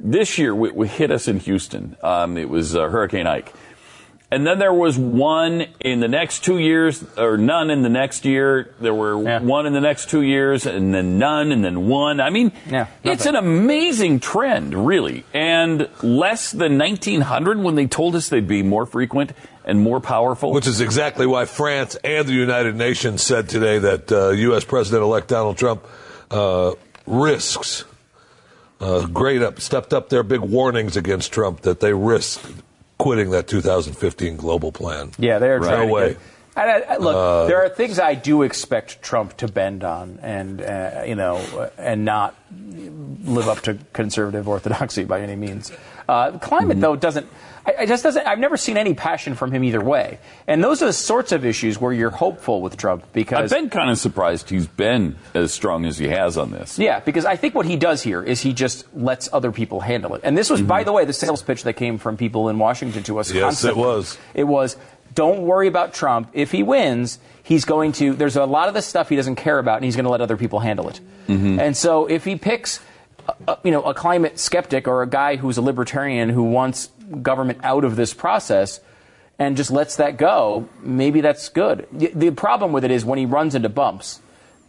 this year, we, we hit us in Houston. Um, it was uh, Hurricane Ike. And then there was one in the next two years, or none in the next year. There were Yeah. one in the next two years, and then none, and then one. I mean, Yeah, it's an amazing trend, really. And less than 1900 when they told us they'd be more frequent and more powerful. Which is exactly why France and the United Nations said today that uh, U.S. President-elect Donald Trump uh, risks uh, great up stepped up their big warnings against Trump that they risk quitting that 2015 global plan. Yeah, they're No trying to way. I, I, look, Uh, there are things I do expect Trump to bend on, and uh, you know, and not live up to conservative orthodoxy by any means. Uh, climate, though, doesn't. I, I just doesn't. I've never seen any passion from him either way, and those are the sorts of issues where you're hopeful with Trump because I've been kind of surprised he's been as strong as he has on this. Yeah, because I think what he does here is he just lets other people handle it. And this was, mm-hmm. by the way, the sales pitch that came from people in Washington to us. Yes, it was. It was, don't worry about Trump. If he wins, he's going to. There's a lot of the stuff he doesn't care about, and he's going to let other people handle it. Mm-hmm. And so if he picks, you know, a climate skeptic or a guy who's a libertarian who wants government out of this process. And just lets that go. Maybe that's good. The problem with it is when he runs into bumps,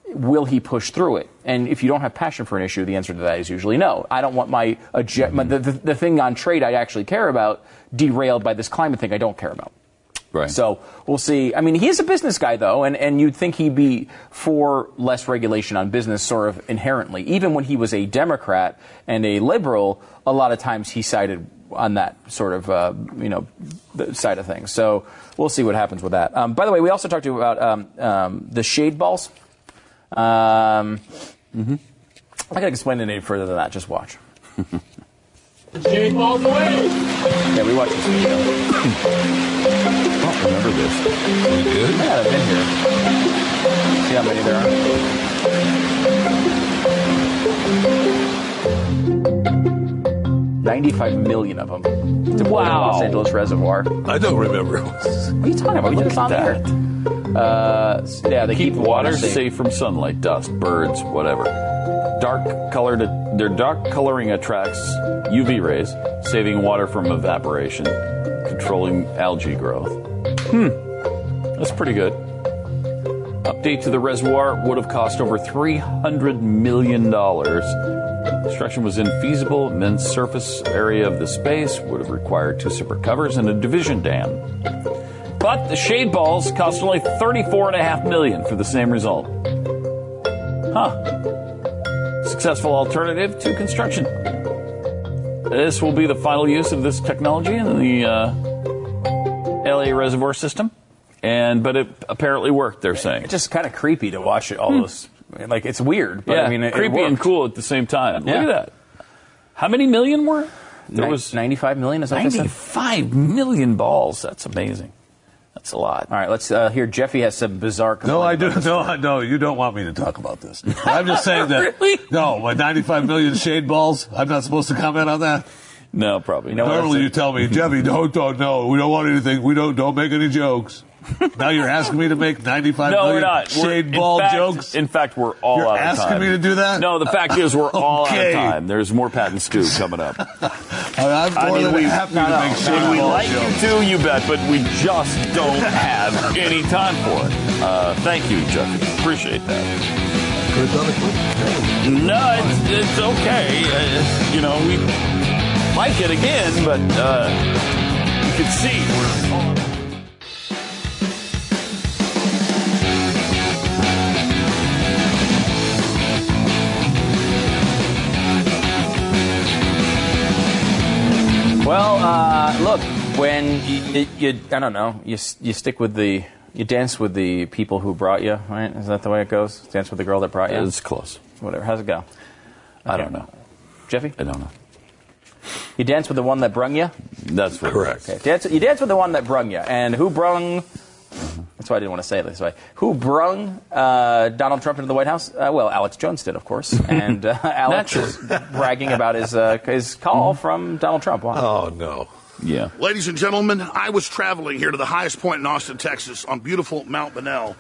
will he push through it? And if you don't have passion for an issue, the answer to that is usually no. I don't want my, aje- my mm-hmm. the, the, the thing on trade I actually care about derailed by this climate thing I don't care about. Right. So we'll see. I mean, he is a business guy, though, and, and you'd think he'd be for less regulation on business, sort of inherently. Even when he was a Democrat and a liberal, a lot of times he sided on that sort of, uh, you know, the side of things. So we'll see what happens with that. Um, by the way, we also talked to you about um, um, the shade balls. Um, I'm not going to explain it any further than that. Just watch. Shade balls away. Yeah, we watched this video. I don't remember this. We did? Yeah, I've been here. See how many there are? 95 million of them. To Wow. Los Angeles Reservoir. I don't remember. What are you talking about? We did this on the air. Uh, yeah, they Keep keep, water safe. safe from sunlight, dust, birds, whatever. Dark colored, their dark coloring attracts UV rays, saving water from evaporation, controlling algae growth. Hmm, that's pretty good. Update to the reservoir would have cost over $300 million. Construction was infeasible, immense surface area of the space would have required two separate covers and a division dam. But the shade balls cost only 34.5 million for the same result. Huh. Successful alternative to construction. This will be the final use of this technology in the uh, LA reservoir system. And but it apparently worked, they're saying. It's just kind of creepy to watch it, all Hmm. those Like it's weird, but yeah, I mean, it, creepy it and cool at the same time. Yeah. Look at that. How many million were? There Ni- was 95 million. Is that what they said? 95 million balls. That's amazing. That's a lot. All right, let's uh, hear. Jeffy has some bizarre. No, I do. complaint No, I- no, you don't want me to talk about this. I'm just saying that. really? No, my 95 million shade balls. I'm not supposed to comment on that. No, probably. know Normally, you tell me, Jeffy, don't, don't, no, we don't want anything. We don't, don't make any jokes. now you're asking me to make 95 No, million we're not. We're- shade ball fact- jokes. In fact, we're all You're out of asking me to do that? No, the fact is we're all out of time. There's more Pat and Stu coming up. I'm more I mean, than we, happy no, to no, make no, shade and we like jokes. you too, you bet, but we just don't have any time for it. Uh, thank you, Jeffy. Appreciate that. No, it's, it's okay. Uh, you know, we like it again, but uh, you can see we're. Well, uh, look, when you, you, I don't know, you, you stick with the, you dance with the people who brought you, right? Is that the way it goes? Dance with the girl that brought you? It's close. Whatever. How's it go? I don't know. Jeffy? I don't know. You dance with the one that brung you? That's what Correct. Okay. Dance, you dance with the one that brung you. And who brung, that's why I didn't want to say it this way. Who brung uh, Donald Trump into the White House? Uh, well, Alex Jones did, of course. And uh, Alex is bragging about his, uh, his call from Donald Trump. Wow. Oh, no. Yeah. Ladies and gentlemen, I was traveling here to the highest point in Austin, Texas, on beautiful Mount Bonnell,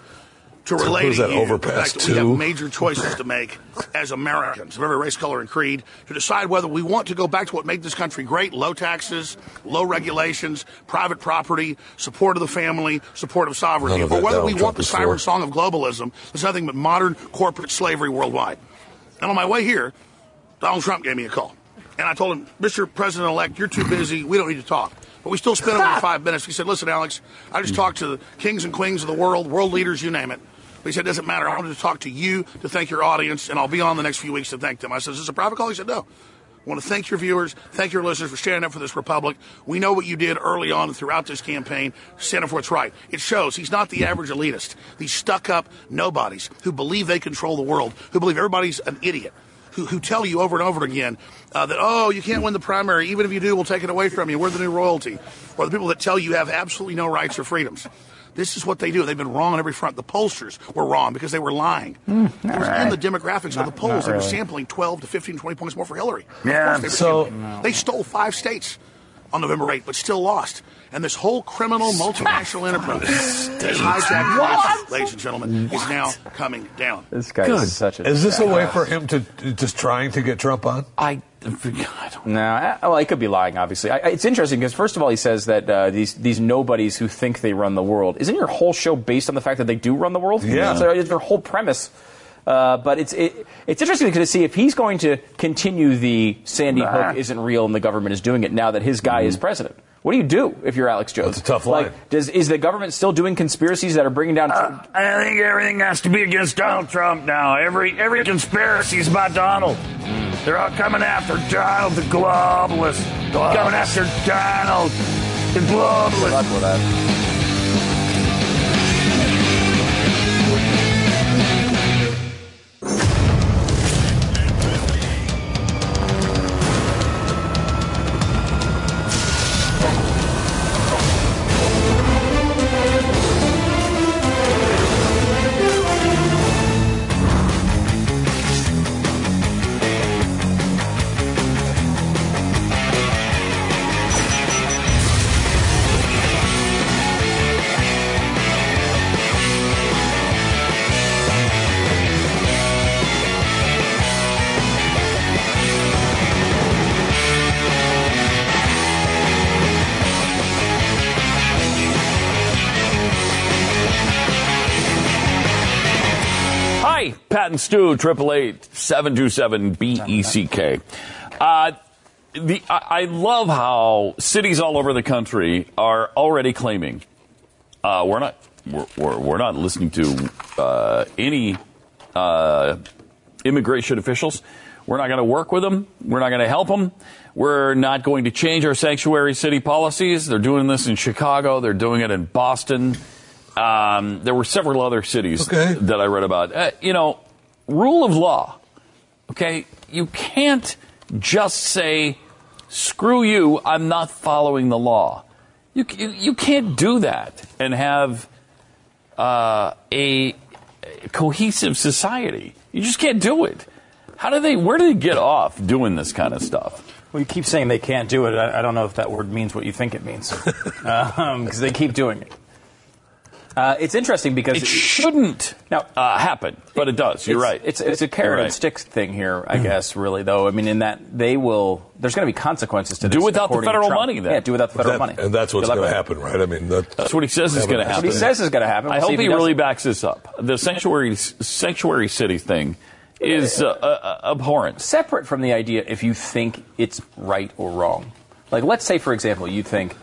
to So relay what is to that, you the overpass fact that we have major choices to make as Americans of every race, color, and creed to decide whether we want to go back to what made this country great: low taxes, low regulations, private property, support of the family, support of sovereignty, None of or whether Donald we Trump want the is for. siren song of globalism that's nothing but modern corporate slavery worldwide. And on my way here, Donald Trump gave me a call. And I told him, Mr. President elect, you're too busy. We don't need to talk. But we still spent over five minutes. He said, Listen, Alex, I just talked to the kings and queens of the world, world leaders, you name it. But he said, It doesn't matter. I wanted to talk to you to thank your audience, and I'll be on the next few weeks to thank them. I said, Is this a private call? He said, No. I want to thank your viewers, thank your listeners for standing up for this republic. We know what you did early on and throughout this campaign, standing for what's right. It shows he's not the average elitist. These stuck up nobodies who believe they control the world, who believe everybody's an idiot who, who tell you over and over again uh, that, oh, you can't win the primary. Even if you do, we'll take it away from you. We're the new royalty. Or the people that tell you you have absolutely no rights or freedoms. This is what they do. They've been wrong on every front. The pollsters were wrong because they were lying. Hmm, it was in the demographics Not- of the polls. not They were sampling 12 to 15, 20 points more for Hillary. Yeah, course they so- sampling. They stole five states on November 8th, but still lost. And this whole criminal multinational enterprise, this hijacked election, ladies and gentlemen, is now coming down. This guy Good. is such a. Is this a way for him to just trying to get Trump on? I, I don't No, I, well, he could be lying. Obviously, I, I- it's interesting because first of all, he says that uh, these these nobodies who think they run the world. Isn't your whole show based on the fact that they do run the world? Yeah. So it's their whole premise. Uh, but it's it, it's interesting to see if he's going to continue the Sandy Hook isn't real and the government is doing it now that his guy is president. What do you do if you're Alex Jones? That's a tough like, line. Does is the government still doing conspiracies that are bringing down? I think everything has to be against Donald Trump now. Every every conspiracy is about Donald. They're all coming after Donald, the globalist. Coming after Donald, the globalist. And Stu, triple eight seven two seven B E C K. Uh, the I, I love how cities all over the country are already claiming uh, we're not we're, we're, we're not listening to uh, any uh, immigration officials. We're not going to work with them. We're not going to help them. We're not going to change our sanctuary city policies. They're doing this in Chicago. They're doing it in Boston. Um, there were several other cities Okay. that I read about. Uh, you know, rule of law. Okay, you can't just say, "Screw you! I'm not following the law." You you, you can't do that and have uh, a cohesive society. You just can't do it. How do they? Where do they get off doing this kind of stuff? Well, you keep saying they can't do it. I, I don't know if that word means what you think it means, because they keep doing it. Uh, it's interesting because It shouldn't now uh, happen, but it does. You're it's, right. It's it's a carrot You're and stick thing here, I guess. Really, though. I mean, in that they will. There's going to be consequences to Do this. without the federal Trump. money, then. Yeah, do without the federal That- money. and that's what's going to happen, right? I mean, that, That's what he says is going to happen. what he says is going to happen. I We'll see hope if he really backs this up. The sanctuary sanctuary city thing is uh, uh, abhorrent. Separate from the idea if you think it's right or wrong. Like, let's say, for example, you think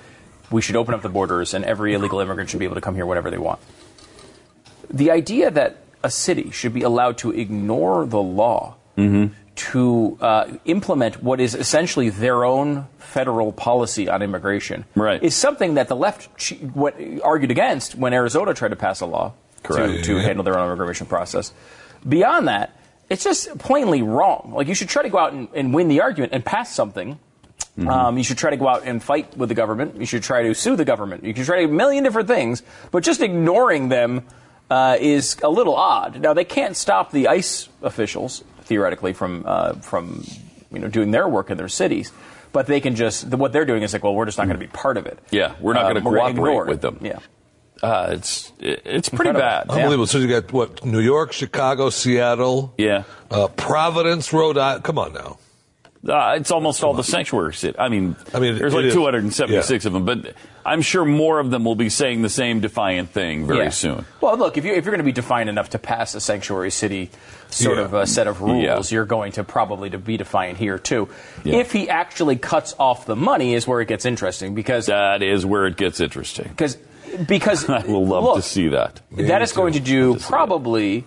we should open up the borders and every illegal immigrant should be able to come here whenever they want. The idea that a city should be allowed to ignore the law to uh, implement what is essentially their own federal policy on immigration Right. is something that the left ch- what, argued against when Arizona tried to pass a law to, Correct. to handle their own immigration process. Beyond that, it's just plainly wrong. Like you should try to go out and, and win the argument and pass something. Um, you should try to go out and fight with the government. You should try to sue the government. You can try a million different things, but just ignoring them uh, is a little odd. Now they can't stop the ICE officials theoretically from uh, from you know doing their work in their cities, but they can just what they're doing is like, well, we're just not going to be part of it. Yeah, we're not Um, going to cooperate ignore with them. Yeah. Uh, it's it's pretty Incredible. bad. Unbelievable. So you got what? New York, Chicago, Seattle, Yeah. uh, Providence, Rhode Island. Come on now. Uh, it's almost all the sanctuary city. I mean, I mean, there's like is. 276 of them, but I'm sure more of them will be saying the same defiant thing very Yeah. soon. Well, look, if, you, if you're going to be defiant enough to pass a sanctuary city sort Yeah. of a set of rules, Yeah. you're going to probably to be defiant here too. Yeah. If he actually cuts off the money, is where it gets interesting because That is where it gets interesting. because because I will love look, to see that. that is going to do to see probably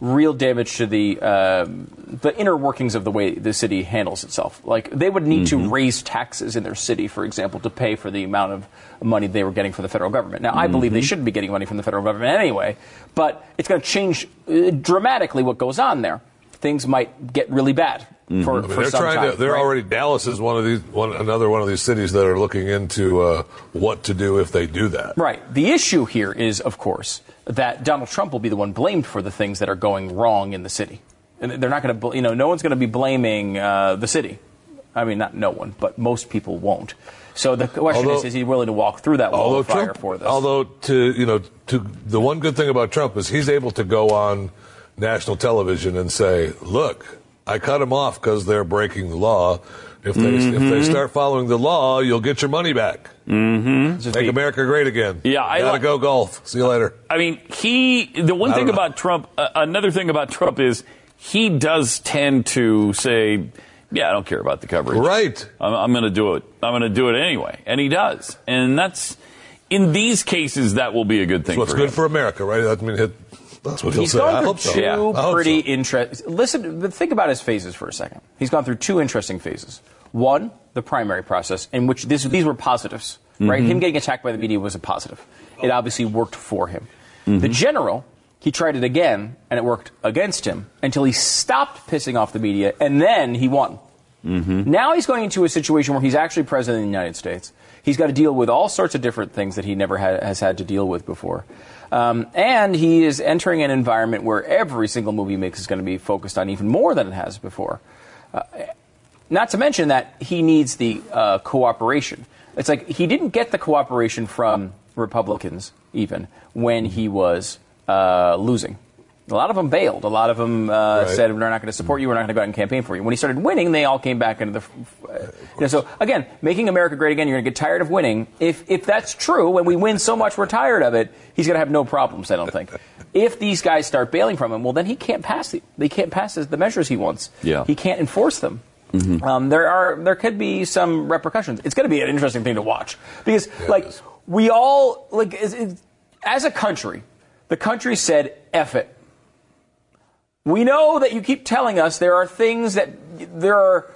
real damage to the um, the inner workings of the way the city handles itself. Like they would need Mm-hmm. to raise taxes in their city, for example, to pay for the amount of money they were getting from the federal government. Now, I believe they Mm-hmm. shouldn't be getting money from the federal government anyway, but it's going to change uh, dramatically what goes on there. Things might get really bad Mm-hmm. for, I mean, for they're some trying time. to. They're right? already. Dallas is one of these. One another one of these cities that are looking into uh, what to do if they do that. Right. The issue here is, of course, that Donald Trump will be the one blamed for the things that are going wrong in the city. And they're not going to, you know, no one's going to be blaming uh, the city. I mean, not no one, but most people won't. So the question Although- is, is he willing to walk through that wall of fire Trump, for this? although to you know, to the one good thing about Trump is he's able to go on national television and say, "Look, I cut them off because they're breaking the law. If they if Mm-hmm. they start following the law, you'll get your money back. Mm-hmm. Make America great again. Yeah, I gotta like- go golf. See you later. I mean, he. The one thing know. about Trump, uh, another thing about Trump is he does tend to say, "Yeah, I don't care about the coverage. Right. I'm, I'm going to do it. I'm going to do it anyway," and he does. And that's in these cases that will be a good thing. That's what's good him. for America, right? I mean, it, that's what he'll He's say. I gone through hope so. two I hope pretty so. interesting. Listen, but think about his phases for a second. He's gone through two interesting phases. One, the primary process, in which this, these were positives, right? Mm-hmm. Him getting attacked by the media was a positive. It obviously worked for him. Mm-hmm. The general, he tried it again, and it worked against him until he stopped pissing off the media, and then he won. Mm-hmm. Now he's going into a situation where he's actually president of the United States. He's got to deal with all sorts of different things that he never ha- has had to deal with before. Um, and he is entering an environment where every single movie he makes is going to be focused on even more than it has before. Uh, not to mention that he needs the uh, cooperation. It's like he didn't get the cooperation from Republicans even when he was uh, losing. A lot of them bailed. A lot of them uh, Right. said, "We're not going to support you. We're not going to go out and campaign for you." When he started winning, they all came back into the. Uh, you know, so again, making America great again. You're going to get tired of winning. If if that's true, when we win so much, we're tired of it. He's going to have no problems. I don't think. if these guys start bailing from him, well, then he can't pass the. They can't pass the measures he wants. Yeah. He can't enforce them. Um, there are there could be some repercussions. It's going to be an interesting thing to watch because like we all like as, as a country, the country said "eff it." We know that you keep telling us there are things that there are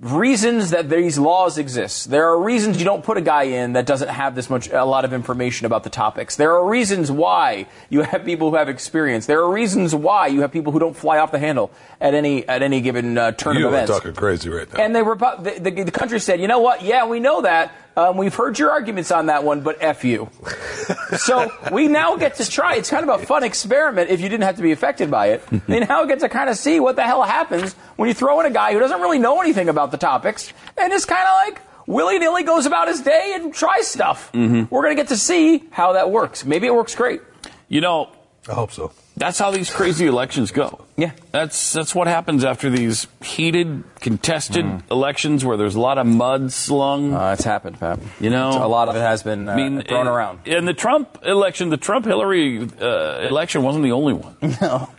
reasons that these laws exist. There are reasons you don't put a guy in that doesn't have this much a lot of information about the topics. There are reasons why you have people who have experience. There are reasons why you have people who don't fly off the handle at any at any given uh, turn You of are events. talking crazy right now. And they were, the, the, the country said, you know what? Yeah, we know that. Um, we've heard your arguments on that one, but F you. so we now get to try. It's kind of a fun experiment if you didn't have to be affected by it. they now get to kind of see what the hell happens when you throw in a guy who doesn't really know anything about the topics and just kind of like willy nilly goes about his day and tries stuff. We're going to get to see how that works. Maybe it works great. You know, I hope so. That's how these crazy elections go. Yeah. That's that's what happens after these heated, contested elections where there's a lot of mud slung. Uh, it's happened, Pat. You know, a lot of it has been uh, I mean, thrown around. And the Trump election, the Trump Hillary uh, election wasn't the only one. No.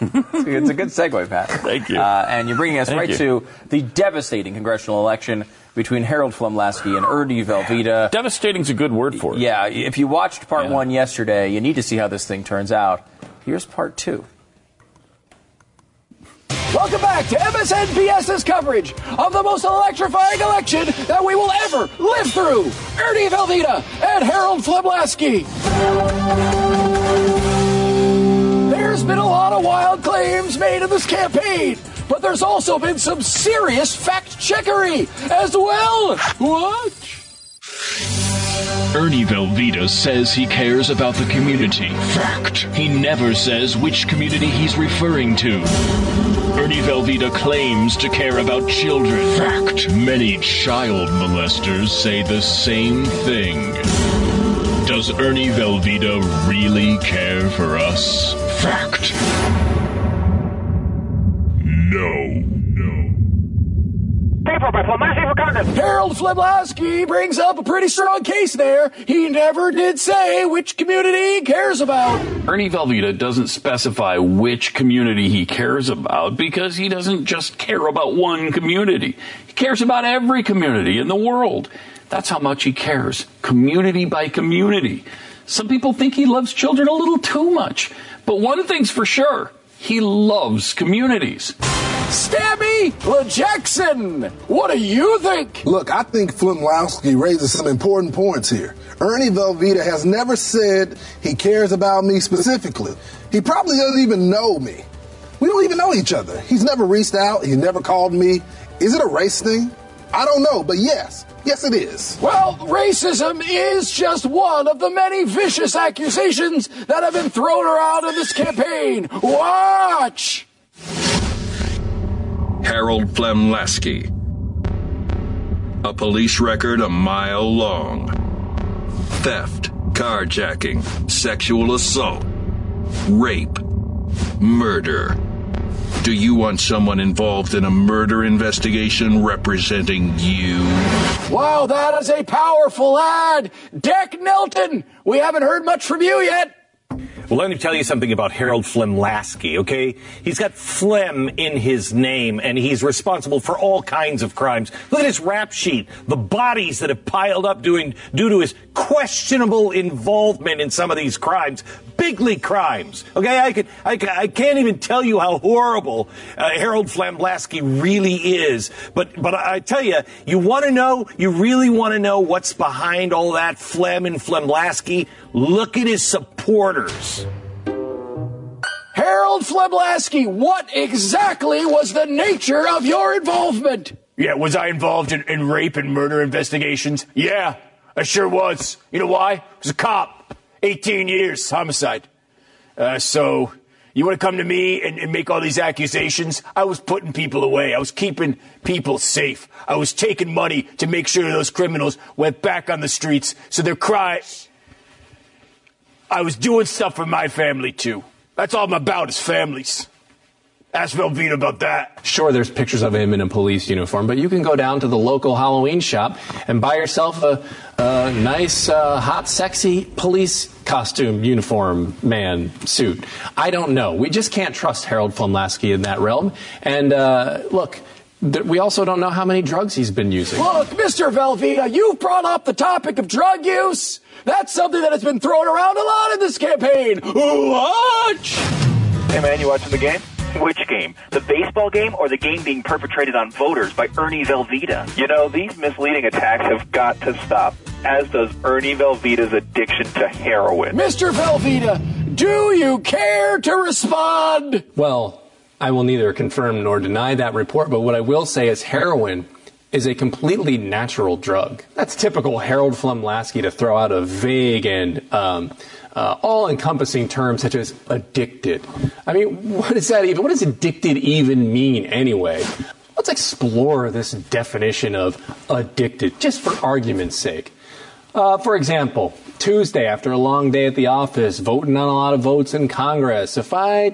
it's a good segue, Pat. Thank you. Uh, and you're bringing us Thank right you. to the devastating congressional election between Harold Flumlasky and Ernie Velveeta. Devastating's a good word for it. Yeah, if you watched part one yesterday, you need to see how this thing turns out. Here's part two. Welcome back to MSNBS's coverage of the most electrifying election that we will ever live through. Ernie Velveeta and Harold Fleblasky. There's been a lot of wild claims made in this campaign, but there's also been some serious fact checkery as well. What? Ernie Velveeta says he cares about the community. Fact. He never says which community he's referring to. Ernie Velveeta claims to care about children. Fact. Many child molesters say the same thing. Does Ernie Velveeta really care for us? Fact. No. Paper by Flamassy for Congress. Harold Fleblasky brings up a pretty strong case there. He never did say which community he cares about. Ernie Velveeta doesn't specify which community he cares about because he doesn't just care about one community. He cares about every community in the world. That's how much he cares, community by community. Some people think he loves children a little too much, but one thing's for sure he loves communities. Stabby Jackson, what do you think? Look, I think Flimlowski raises some important points here. Ernie Velveeta has never said he cares about me specifically. He probably doesn't even know me. We don't even know each other. He's never reached out, he never called me. Is it a race thing? I don't know, but yes, yes it is. Well, racism is just one of the many vicious accusations that have been thrown around in this campaign. Watch! Harold Flemlasky. A police record a mile long. Theft, carjacking, sexual assault, rape, murder. Do you want someone involved in a murder investigation representing you? Wow, that is a powerful ad! Dick Nelton, we haven't heard much from you yet. Well, let me tell you something about Harold Flemlasky, okay? He's got phlegm in his name, and he's responsible for all kinds of crimes. Look at his rap sheet. The bodies that have piled up doing, due to his questionable involvement in some of these crimes. Big league crimes, okay? I, could, I, I can't even tell you how horrible uh, Harold Flemlasky really is. But, but I, tell you, you want to know, you really want to know what's behind all that phlegm in Flemlasky? Look at his supporters. Harold Fleblasky, what exactly was the nature of your involvement? Yeah, was I involved in, in rape and murder investigations? Yeah, I sure was. You know why? I was a cop. 18 years, homicide. Uh, so, you want to come to me and, and make all these accusations? I was putting people away. I was keeping people safe. I was taking money to make sure those criminals went back on the streets. So their cry. I was doing stuff for my family too. That's all I'm about is families. Ask Velveeta about that. Sure, there's pictures of him in a police uniform, but you can go down to the local Halloween shop and buy yourself a, a nice, uh, hot, sexy police costume uniform man suit. I don't know. We just can't trust Harold Flemlasky in that realm. And uh, look, we also don't know how many drugs he's been using. Look, Mr. Velveeta, you've brought up the topic of drug use. That's something that has been thrown around a lot in this campaign. Watch! Hey man, you watching the game? Which game? The baseball game or the game being perpetrated on voters by Ernie Velveeta? You know, these misleading attacks have got to stop, as does Ernie Velveeta's addiction to heroin. Mr. Velveeta, do you care to respond? Well, I will neither confirm nor deny that report, but what I will say is heroin is a completely natural drug. That's typical Harold Flem-Lasky to throw out a vague and um, uh, all-encompassing terms such as addicted. I mean, what is that even? What does addicted even mean anyway? Let's explore this definition of addicted, just for argument's sake. Uh, for example, Tuesday after a long day at the office, voting on a lot of votes in Congress. If I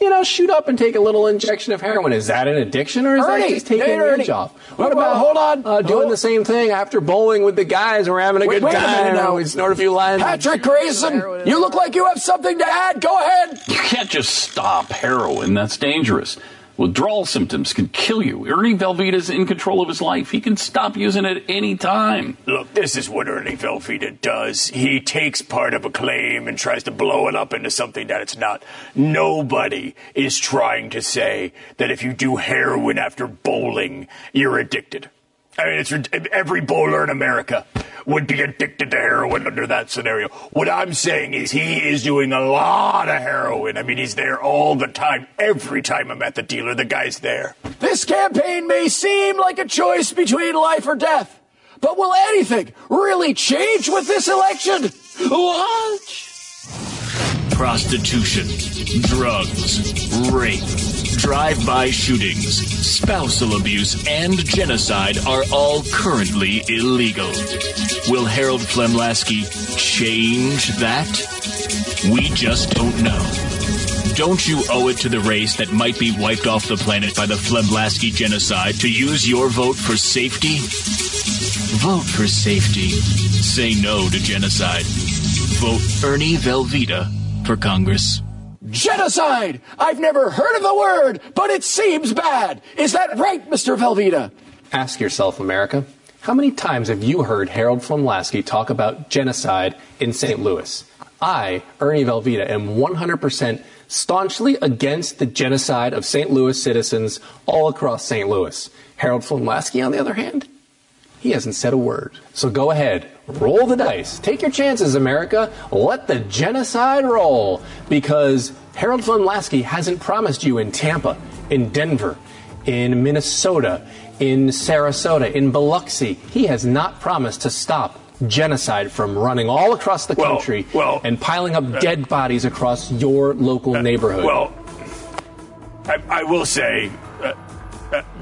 you know, shoot up and take a little injection of heroin. Is that an addiction or is Ernie, that just taking hey, the edge off? Well, What about hold on. uh, doing Hold- the same thing after bowling with the guys? And we're having a Wait, good wait a time. minute now. We snort a few lines. Patrick Grayson, you look like you have something to add. Go ahead. You can't just stop heroin. That's dangerous. Withdrawal symptoms can kill you. Ernie Velveeta's in control of his life. He can stop using it any time. Look, this is what Ernie Velveeta does. He takes part of a claim and tries to blow it up into something that it's not. Nobody is trying to say that if you do heroin after bowling, you're addicted. I mean, it's every bowler in America would be addicted to heroin under that scenario. What I'm saying is he is doing a lot of heroin. I mean, he's there all the time. Every time I'm at the dealer, the guy's there. This campaign may seem like a choice between life or death, but will anything really change with this election? Watch. Prostitution, drugs, rape, drive-by shootings, spousal abuse, and genocide are all currently illegal. Will Harold Flemlasky change that? We just don't know. Don't you owe it to the race that might be wiped off the planet by the Flemlasky genocide to use your vote for safety? Vote for safety. Say no to genocide. Vote Ernie Velveeta for Congress. Genocide! I've never heard of the word, but it seems bad. Is that right, Mr. Velveeta? Ask yourself, America, how many times have you heard Harold Flem-Lasky talk about genocide in St. Louis? I, Ernie Velveeta, am 100% staunchly against the genocide of St. Louis citizens all across St. Louis. Harold Flem-Lasky, on the other hand, he hasn't said a word. So go ahead, roll the dice. Take your chances, America. Let the genocide roll. Because Harold Flem-Lasky hasn't promised you in Tampa, in Denver, in Minnesota, in Sarasota, in Biloxi. He has not promised to stop genocide from running all across the country and piling up dead bodies across your local neighborhood. Well, I, I will say, uh, uh,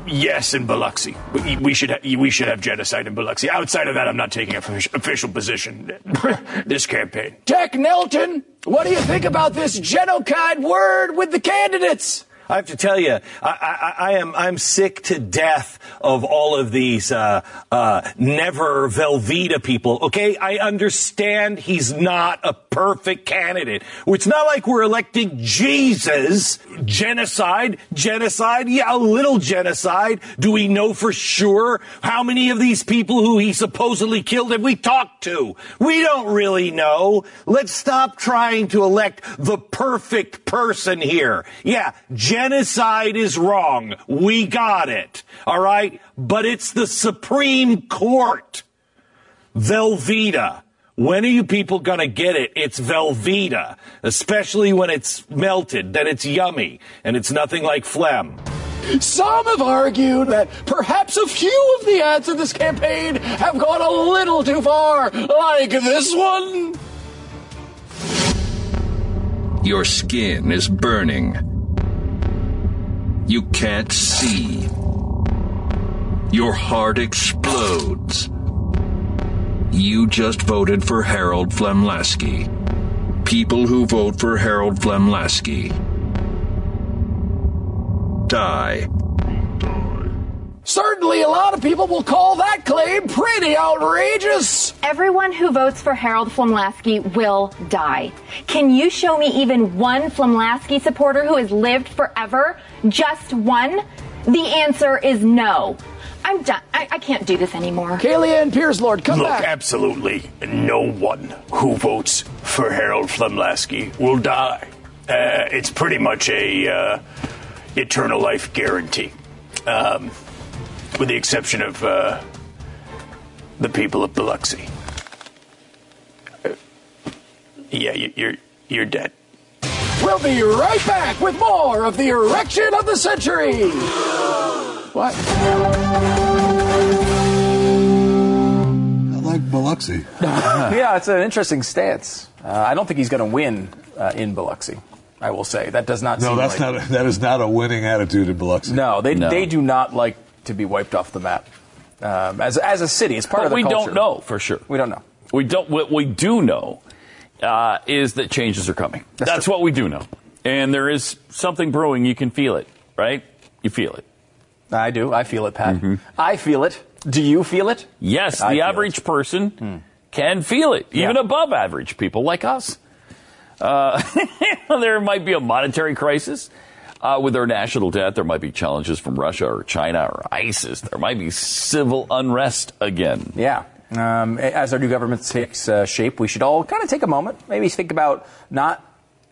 yes, in Biloxi, we, we should ha- we should have genocide in Biloxi. Outside of that, I'm not taking an official position this campaign. Jack Nelton, what do you think about this genocide word with the candidates? I have to tell you, I, I, I am I'm sick to death of all of these uh, uh, never Velveeta people. Okay, I understand he's not a perfect candidate. It's not like we're electing Jesus. Genocide, genocide, yeah, a little genocide. Do we know for sure how many of these people who he supposedly killed have we talked to? We don't really know. Let's stop trying to elect the perfect person here. Yeah, genocide is wrong. We got it. All right? But it's the Supreme Court. Velveeta. When are you people gonna get it? It's Velveeta. Especially when it's melted, then it's yummy. And it's nothing like phlegm. Some have argued that perhaps a few of the ads in this campaign have gone a little too far, like this one. Your skin is burning. You can't see. Your heart explodes. You just voted for Harold Flemlasky. People who vote for Harold Flemlasky die. Certainly, a lot of people will call that claim pretty outrageous. Everyone who votes for Harold Flomlasky will die. Can you show me even one Flomlasky supporter who has lived forever? Just one? The answer is no. I'm done. I, I can't do this anymore. Kayleigh Pierce Lord, come Look, back. absolutely no one who votes for Harold Flemlasky will die. Uh, it's pretty much a uh, eternal life guarantee, um, with the exception of uh, the people of Biloxi. Uh, yeah, you, you're you're dead. We'll be right back with more of the erection of the century. What? I like Biloxi. yeah, it's an interesting stance. Uh, I don't think he's going to win uh, in Biloxi. I will say that does not. No, seem that's like, not. A, that is not a winning attitude in Biloxi. No, they they do not like to be wiped off the map. Um, as as a city, it's part but of the we culture. don't know for sure. We don't know. We don't. What we do know uh, is that changes are coming. That's, what we do know, and there is something brewing. You can feel it, right? You feel it. I do. I feel it, Pat. I feel it. Do you feel it? Yes, I the average person can feel it, even above average people like us. Uh, there might be a monetary crisis uh, with our national debt. There might be challenges from Russia or China or ISIS. There might be civil unrest again. Yeah. Um, as our new government takes uh, shape, we should all kind of take a moment, maybe think about not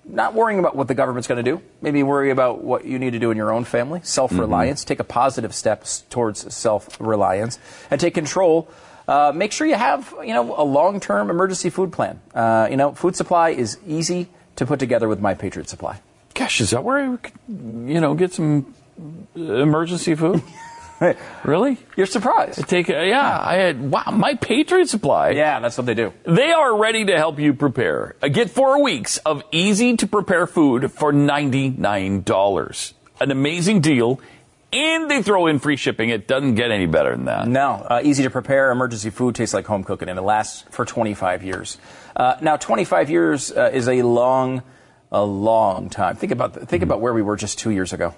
not worrying about what the government's going to do. Maybe worry about what you need to do in your own family. Self-reliance. Take a positive steps towards self-reliance and take control. Uh, make sure you have you know a long-term emergency food plan. Uh, you know, food supply is easy to put together with My Patriot Supply. Gosh, is that where I could, you know, get some emergency food? really? You're surprised? take a, yeah, I had wow, my Patriot Supply. Yeah, that's what they do. They are ready to help you prepare. Uh, Get four weeks of easy to prepare food for ninety nine dollars. An amazing deal, and they throw in free shipping. It doesn't get any better than that. No, uh, easy to prepare. Emergency food tastes like home cooking, and it lasts for 25 years. Uh, now, 25 years uh, is a long, a long time. Think about think about where we were just two years ago.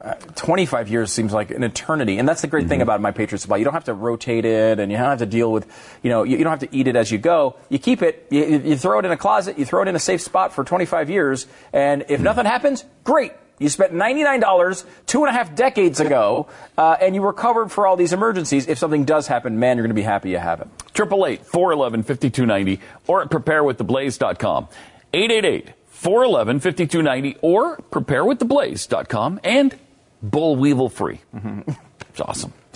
Uh, 25 years seems like an eternity, and that's the great thing about my Patriot Supply. You don't have to rotate it, and you don't have to deal with, you know, you, you don't have to eat it as you go. You keep it, you, you throw it in a closet, you throw it in a safe spot for 25 years, and if nothing happens, great. You spent $99 two and a half decades ago, uh, and you were covered for all these emergencies. If something does happen, man, you're going to be happy you have it. Triple eight four eleven fifty two ninety or at preparewiththeblaze.com. 888 411 5290 or preparewiththeblaze.com and Bull Weevil free. It's awesome.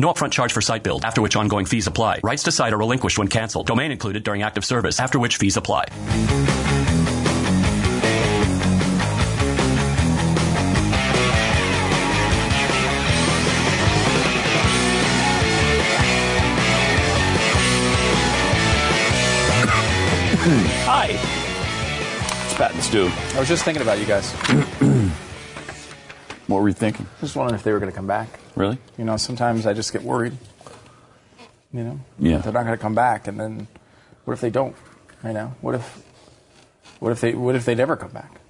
No upfront charge for site build, after which ongoing fees apply. Rights to site are relinquished when canceled. Domain included during active service, after which fees apply. Hi. It's Pat and Stu. I was just thinking about you guys. What were you thinking? Just wondering if they were going to come back. Really? You know, sometimes I just get worried. You know, Yeah. they're not going to come back, and then what if they don't? You know, what if, what if they, what if they never come back?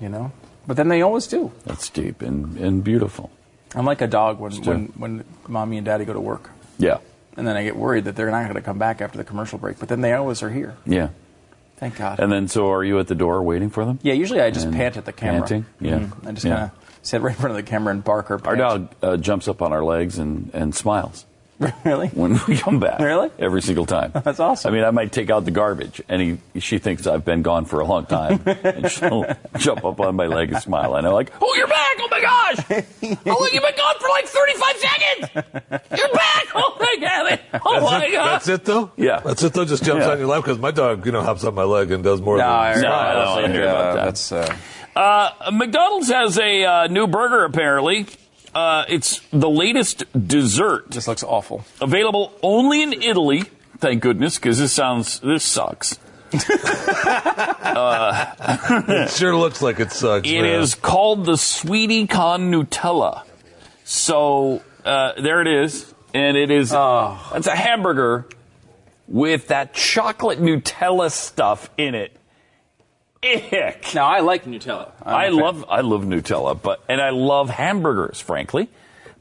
You know, but then they always do. That's deep and, and beautiful. I'm like a dog when, when when mommy and daddy go to work, Yeah. and then I get worried that they're not going to come back after the commercial break. But then they always are here. Yeah. Thank God. And then, so are you at the door waiting for them? yeah, usually I just And pant at the camera. Panting? Yeah. Mhm. I just Yeah. kind of sit right in front of the camera and bark or Our dog uh, jumps up on our legs and, and smiles. Really? When we come back. Really? Every single time. That's awesome. I mean, I might take out the garbage, and he, she thinks I've been gone for a long time. and she'll jump up on my leg and smile. And I'm like, oh, you're back! Oh my gosh! Oh, look, you've been gone for like 35 seconds! You're back! Oh my God! Oh that's my it, God! That's it, though? Yeah. That's it, though? Just jumps Yeah. on your lap? Because my dog, you know, hops on my leg and does more No, than I- No, smile. I don't want to hear about that. That's uh, Uh, McDonald's has a uh, new burger apparently. Uh, it's the latest dessert. This looks awful. Available only in Italy. Thank goodness, because this sounds this sucks. uh, it sure looks like it sucks. It man. is called the Sweety Con Nutella. So uh, there it is, and it is. It's a hamburger with that chocolate Nutella stuff in it. Ick. Now I like Nutella. I'm I a fan. love I love Nutella, but and I love hamburgers, frankly.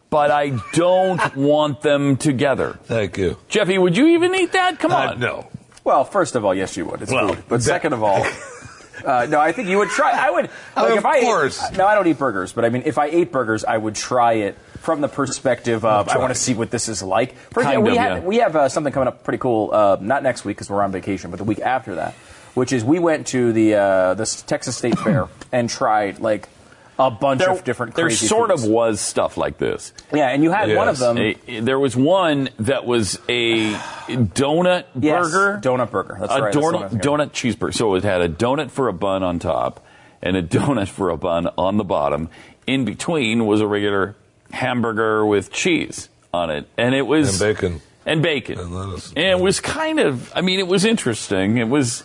But I don't want them together. Thank you, Jeffy. Would you even eat that? Come on. no. Well, first of all, yes, you would. It's Well, food. But that- second of all, uh, no, I think you would try. I would. Like, Of if I course. Ate, no, I don't eat burgers, but I mean, if I ate burgers, I would try it from the perspective of I want to see what this is like. For Kind example, we of, have yeah. we have uh, something coming up pretty cool. Uh, not next week because we're on vacation, but the week after that, which is we went to the uh, the Texas State Fair and tried like a bunch There, of different. there sort foods. of was stuff like this. Yeah, and you had one of them. A- there was one that was a donut Yes, burger. donut burger. That's a right, that's the one I donut, was donut cheeseburger. So it had a donut for a bun on top and a donut for a bun on the bottom. In between was a regular hamburger with cheese on it, and it was And bacon. and bacon. And lettuce. And it was kind of. I mean, it was interesting. It was.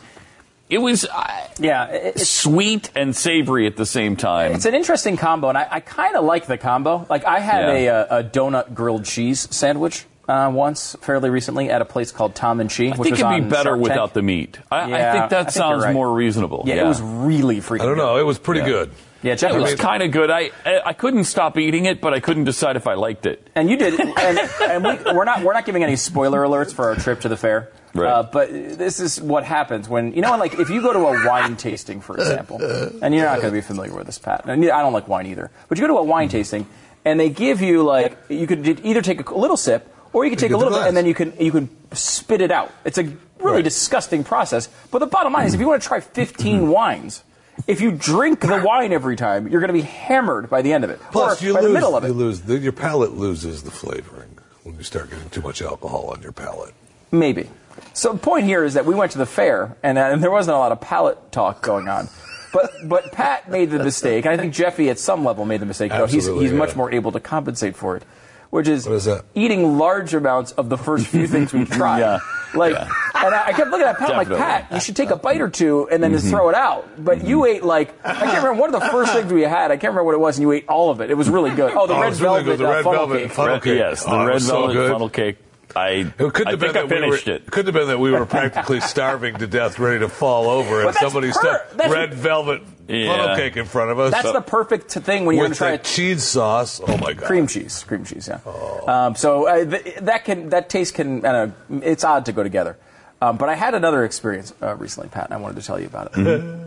It was uh, Yeah, it- sweet and savory at the same time. It's an interesting combo, and I, I kind of like the combo. Like I had Yeah. a, uh, a donut grilled cheese sandwich uh, once, fairly recently, at a place called Tom and Chee. I which think it'd be better Shark without the meat. I, I Yeah, think I that think sounds right. more reasonable. Yeah, it was really freaking. I don't know. good. It was pretty Yeah. good. Yeah, Jeff It was was kind of good. I I I couldn't stop eating it, but I couldn't decide if I liked it. And you did, and, and we, we're not we're not giving any spoiler alerts for our trip to the fair. Right. Uh, but this is what happens when you know, like if you go to a wine tasting, for example, and you're not going to be familiar with this, Pat. And I don't like wine either. But you go to a wine tasting, and they give you like you could either take a little sip, or you could take a little bit, and then you can you can spit it out. It's a really Right. disgusting process. But the bottom line is, if you want to try 15 wines. If you drink the wine every time, you're going to be hammered by the end of it, Plus, you by lose. the middle of it. You lose. The, your palate loses the flavoring when you start getting too much alcohol on your palate. Maybe. So the point here is that we went to the fair, and, uh, and there wasn't a lot of palate talk going on. But but Pat made the mistake, and I think Jeffy at some level made the mistake. Though he's Absolutely, he's yeah. much more able to compensate for it, which is, What is that? eating large amounts of the first few things we tried. Yeah. Like, and I, I kept looking at Pat I'm like Definitely. Pat, you should take a bite or two and then just throw it out. But you ate like I can't remember one of the first things we had. I can't remember what it was, and you ate all of it. It was really good. Oh, the Oh, red it's really velvet, good. The uh, red funnel velvet cake. funnel Red- cake. Yes, the Oh, it red was so velvet good. funnel cake. I It couldn't I have think been I that we were, it. Couldn't have been that we were practically starving to death, ready to fall over, and somebody per- stuck red velvet Yeah. funnel cake in front of us. That's the perfect thing when you're going to try that a cheese sauce. Oh my god! cream cheese, cream cheese, yeah. Um, so uh, th- that can that taste can uh, it's odd to go together. Um, but I had another experience uh, recently, Pat, and I wanted to tell you about it. Mm-hmm.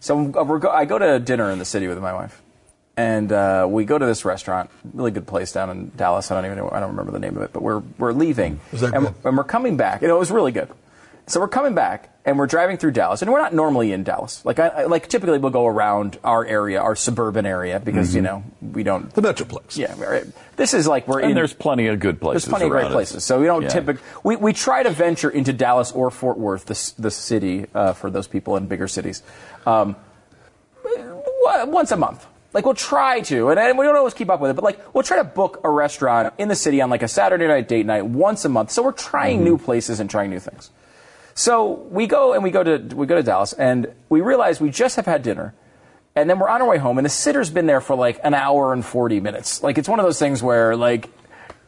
So uh, we're go- I go to dinner in the city with my wife, and uh, we go to this restaurant, really good place down in Dallas. I don't even know, I don't remember the name of it, but we're we're leaving, Was that and, good? and we're coming back. You know, it was really good. So we're coming back, and we're driving through Dallas, and we're not normally in Dallas. Like I, I like typically we'll go around our area, our suburban area, because you know we don't the Metroplex. yeah, right. this is like we're And in. there's plenty of good places. there's plenty of great around us. places, so we don't Yeah. typically we, we try to venture into Dallas or Fort Worth, the the city uh, for those people in bigger cities, um, once a month. Like we'll try to, and, and we don't always keep up with it, but like we'll try to book a restaurant in the city on like a Saturday night date night once a month. So we're trying Mm-hmm. new places and trying new things. So we go and we go to we go to Dallas, and we realize we just have had dinner, and then we're on our way home, and the sitter's been there for like an hour and forty minutes. Like it's one of those things where like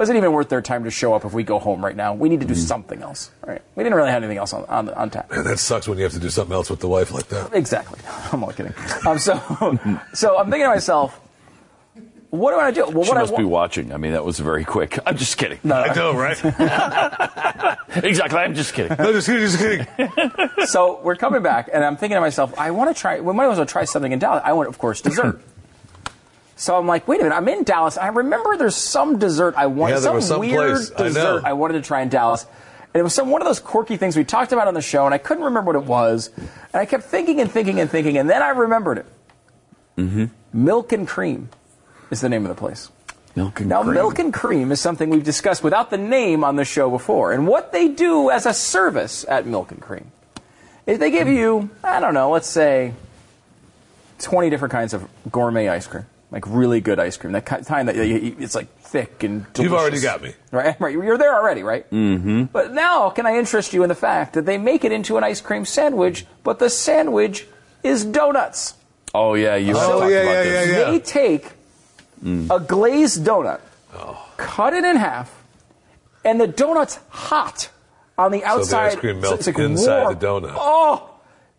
wasn't even worth their time to show up if we go home right now. We need to do something else. Right? We didn't really have anything else on on, on tap. Man, that sucks when you have to do something else with the wife like that. Exactly. I'm only kidding. Um, so so I'm thinking to myself, what do I do? Well, She what I must wa- be watching. I mean, that was very quick. I'm just kidding. No, I know, right? exactly. I'm just kidding. no, just kidding, just kidding. so we're coming back, and I'm thinking to myself, I want to try. We might as well try something in Dallas. I want, of course, dessert. So I'm like, wait a minute, I'm in Dallas. I remember there's some dessert I wanted, Yeah, there some was some weird place. I dessert know. I, wanted to try in Dallas. And it was some one of those quirky things we talked about on the show, and I couldn't remember what it was. And I kept thinking and thinking and thinking, and then I remembered it. Mm-hmm. Milk and Cream is the name of the place. Milk and Now, cream. milk and cream is something we've discussed without the name on the show before. And what they do as a service at Milk and Cream is they give you, I don't know, let's say 20 different kinds of gourmet ice cream. Like really good ice cream. That kind that it's like thick and delicious. You've already got me. right. Right, you're there already, right? Mm-hmm. But now, can I interest you in the fact that they make it into an ice cream sandwich, but the sandwich is donuts. Oh yeah, you have Oh, talked yeah, about yeah, this. yeah, yeah. They take a glazed donut, cut it in half, and the donut's hot on the outside. So the ice cream so melts it's like inside warm. the donut. Oh,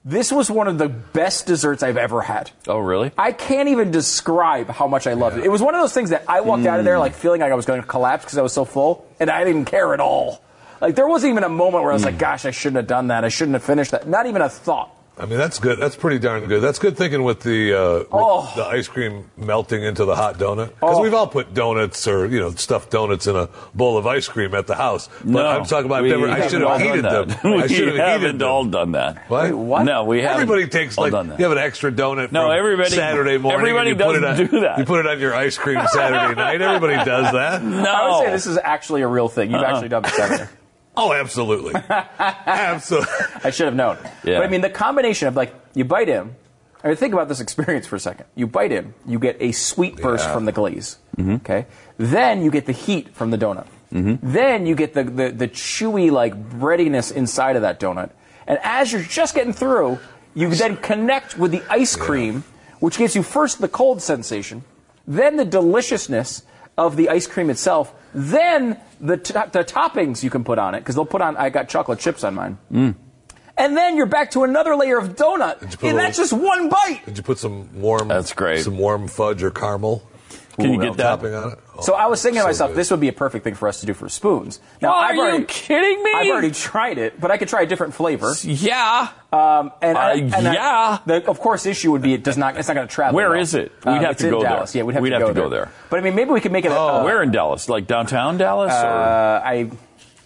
this was one of the best desserts I've ever had. Oh really? I can't even describe how much I loved it. It was one of those things that I walked out of Mm. there like feeling like I was going to collapse because I was so full, and I didn't care at all. Like there wasn't even a moment where I was Mm. like, "Gosh, I shouldn't have done that. I shouldn't have finished that." Not even a thought. I mean, that's good. That's pretty darn good. That's good thinking with the uh, with Oh. the ice cream melting into the hot donut. Because Oh. we've all put donuts or you know stuffed donuts in a bowl of ice cream at the house. But No, I'm talking about. I've we never, I haven't should all have done heated them. that. I we should have haven't heated them. all done that. What? Wait, what? No, we haven't. Everybody takes all like done that. you have an extra donut. No, from everybody- Saturday morning. everybody and you put it doesn't on, do that. You put it on your ice cream Saturday night. Everybody does that. No. I would say this is actually a real thing. You've Uh-uh. actually done this, haven't you? Oh, absolutely, absolutely. I should have known. Yeah. But I mean, the combination of like you bite in. I mean, think about this experience for a second. You bite in, you get a sweet burst Yeah. from the glaze. Mm-hmm. Okay, then you get the heat from the donut. Mm-hmm. Then you get the, the the chewy like breadiness inside of that donut. And as you're just getting through, you then connect with the ice cream, which gives you first the cold sensation, then the deliciousness of the ice cream itself, then the, t- the toppings you can put on it, because they'll put on, I got chocolate chips on mine. Mm. And then you're back to another layer of donut. you And a that's just one bite. Did you put some warm? That's great. Some warm fudge or caramel. Can you get that? on it? Oh, So I was thinking to so myself, good. this would be a perfect thing for us to do for spoons. Now, Are I've you already, kidding me? I've already tried it, but I could try a different flavor. Yeah. Um, and I- Uh, and I- yeah. the of course issue would be it does not. It's not going to travel. Where well. is it? We'd Um, have it's to in go there. Dallas. Yeah, we'd have We'd to, have go, to go there. there. But I mean, maybe we could make it. Oh, uh, Where in Dallas? Like downtown Dallas? Uh, or? I,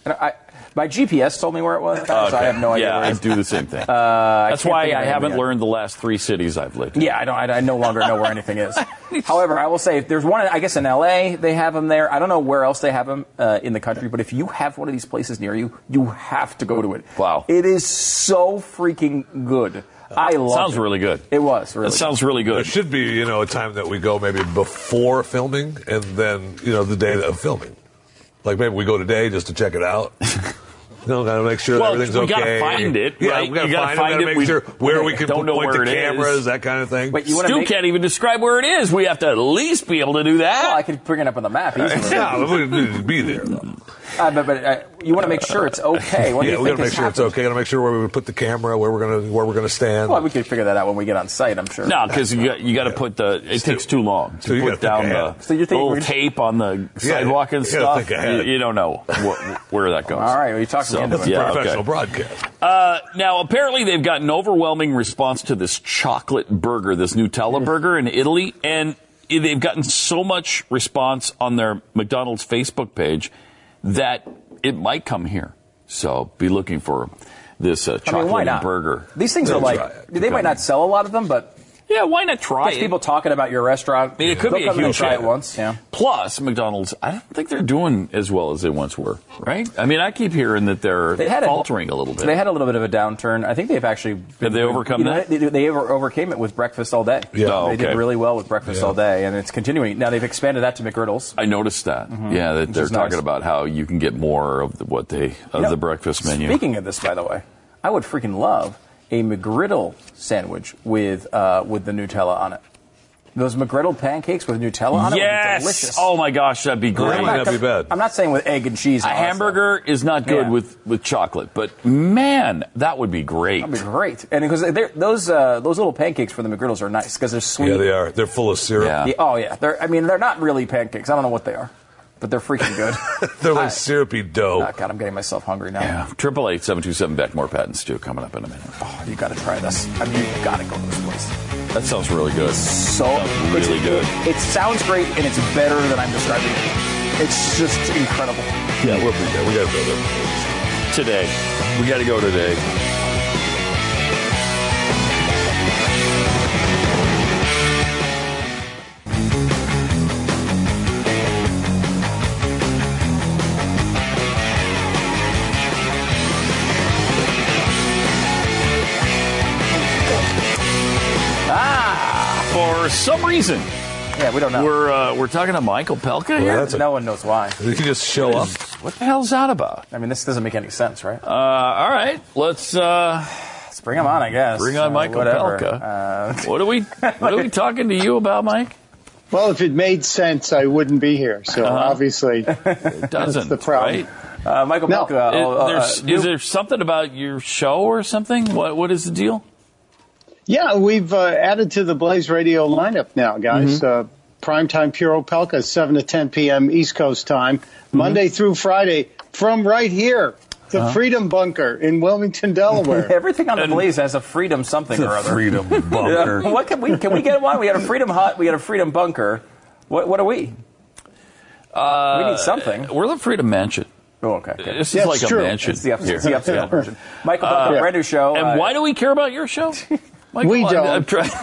I, my GPS told me where it was, so I have no idea. Yeah, where I is. do the same thing. Uh, That's can't why I haven't yet. learned the last three cities I've lived in. Yeah, I don't. I, I no longer know where anything is. However, I will say if there's one. I guess in L.A. they have them there. I don't know where else they have them uh, in the country, but if you have one of these places near you, you have to go to it. Wow. it is so freaking good. I love. Sounds it. really good. It was really. That sounds really good. It should be, you know, a time that we go maybe before filming and then, you know, the day of filming. Like maybe we go today just to check it out. You know, gotta make sure Well, everything's we gotta find it, Yeah, right? we gotta gotta find, find it. Gotta We make sure where we can don't know where the it is. cameras, that kind of thing. Wait, you want Stu make? can't even describe where it is. We have to at least be able to do that. Well, I could bring it up on the map easily. yeah, we need to be there though. Uh, but but uh, you want to make sure it's okay. What yeah, we think gotta make has sure it's happened? okay. Gotta make sure where we put the camera, where we're gonna where we're gonna stand. Well, we could figure that out when we get on site. I'm sure. No, because you got, you got to put the. It takes too long to you put down the So you're thinking little we're- tape on the Yeah, sidewalk and stuff. think ahead. You, you don't know wh- where that goes. All right, well, you talked me So, into it. yeah, professional okay. broadcast. Uh, now, apparently, they've got an overwhelming response to this chocolate burger, this Nutella burger in Italy, and they've gotten so much response on their McDonald's Facebook page that it might come here. So be looking for this uh, I chocolate mean, why not? burger. These things are like they might not sell a lot of them, but Yeah, why not try gets it? people talking about your restaurant. I mean, it could They'll be a and they'll huge try hit. it once. Yeah. Plus, McDonald's, I don't think they're doing as well as they once were, right? I mean, I keep hearing that they're They had a- faltering a, little bit. They had a little bit of a downturn. I think they've actually been Have they overcome you know, that? They, they over, overcame it with breakfast all day. Yeah. Oh, they did really well with breakfast Yeah. all day, and it's continuing. Now they've expanded that to McGriddles. I noticed that. Mm-hmm. Yeah, that Which they're talking nice. about how you can get more of the, what they of You know, the breakfast menu. Speaking of this, by the way, I would freaking love a McGriddle sandwich with uh, with the Nutella on it. Those McGriddle pancakes with Nutella on it would be yes. delicious. Oh my gosh, that'd be That great. might not be bad. I'm not saying with egg and cheese. A and hamburger is not good Yeah. with, with chocolate, but man, that would be great. stuff. That'd be great. And because those uh, those little pancakes for the McGriddles are nice because they're sweet. Yeah, they are. They're full of syrup. Yeah. Yeah, oh yeah, they're. I mean, they're not really pancakes. I don't know what they are, but they're freaking good. They're like I- syrupy dough. oh God, I'm getting myself hungry now. Yeah, triple eight seven two seven back more Pat and Stu coming up in a minute. Oh, you got to try this. I mean, you got to go to this place. That sounds really good. So Sounds it's- really good. It, sounds great, and it's better than I'm describing it. It's just incredible. Yeah, we'll be there. We gotta go there. Today, we got to go today. For some reason, Yeah, we don't know. We're uh, we're talking to Michael Opelka here. no one knows why. You can just show up. What the hell's that about? I mean, this doesn't make any sense, right? Uh, all right, let's uh, let's bring him on. I guess. Bring on Uh, Michael whatever. Opelka. Uh, what are we what are we talking to you about, Mike? Well, if it made sense, I wouldn't be here. So Uh-huh. obviously, It doesn't, the problem. right? Uh, Michael No. Opelka. Is, uh, uh, is there something about your show or something? What what is the deal? Yeah, we've uh, added to the Blaze Radio lineup now, guys. Uh, primetime Pure Opelka, 7 to 10 p.m. East Coast time, Monday through Friday, from right here, the Uh-huh. Freedom Bunker in Wilmington, Delaware. Everything on the Blaze has a freedom something or other. Freedom bunker. Yeah, what can we can we get one? We got a freedom hut. We got a freedom bunker. What what are we? Uh, we need something. We're the Freedom Mansion. Oh, okay. okay. This Yeah, is it's like a mansion. It's the, up, here. it's the upscale version. Michael Opelka, Uh, brand new show. And uh, why do we care about your show? Michael, We I'm- don't. I'm trying-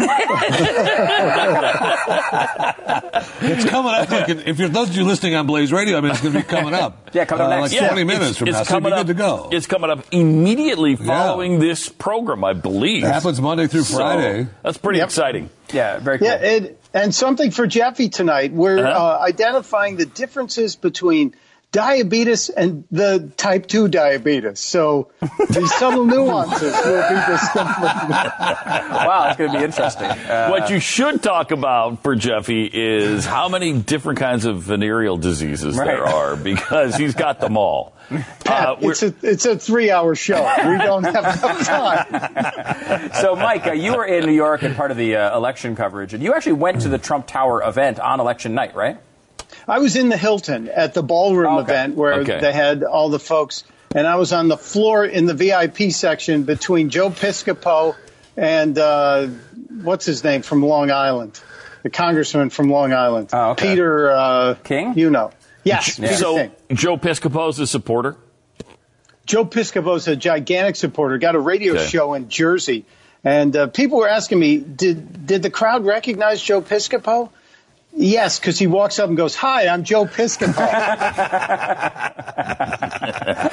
It's coming up. Like, if you're those of you listening on Blaze Radio, I mean, it's going to be coming up. Yeah, coming up Uh, next. Like Yeah, 20 it's- minutes from it's now, so you'll be coming good to go. It's coming up immediately following this program, I believe. It happens Monday through So, Friday. that's pretty Yep. exciting. yeah, very cool. Yeah, it, and something for Jeffy tonight. We're Uh-huh. uh, identifying the differences between diabetes and the type 2 diabetes. So these subtle nuances will be discovered. wow, it's going to be interesting. Uh, what you should talk about for Jeffy is how many different kinds of venereal diseases there are because he's got them all. Uh, it's, a, it's a three hour show. We don't have enough time. so, Mike, uh, you were in New York and part of the uh, election coverage, and you actually went to the Trump Tower event on election night, right? I was in the Hilton at the ballroom okay. event where Okay. they had all the folks, and I was on the floor in the VIP section between Joe Piscopo and uh, what's his name from Long Island, the congressman from Long Island, Oh, okay. Peter uh, King? You know, yes, Peter so King. Joe Piscopo's a supporter. Joe Piscopo's a gigantic supporter. Got a radio show in Jersey, and uh, people were asking me, did did the crowd recognize Joe Piscopo? Yes, because he walks up and goes, "Hi, I'm Joe Piscopo."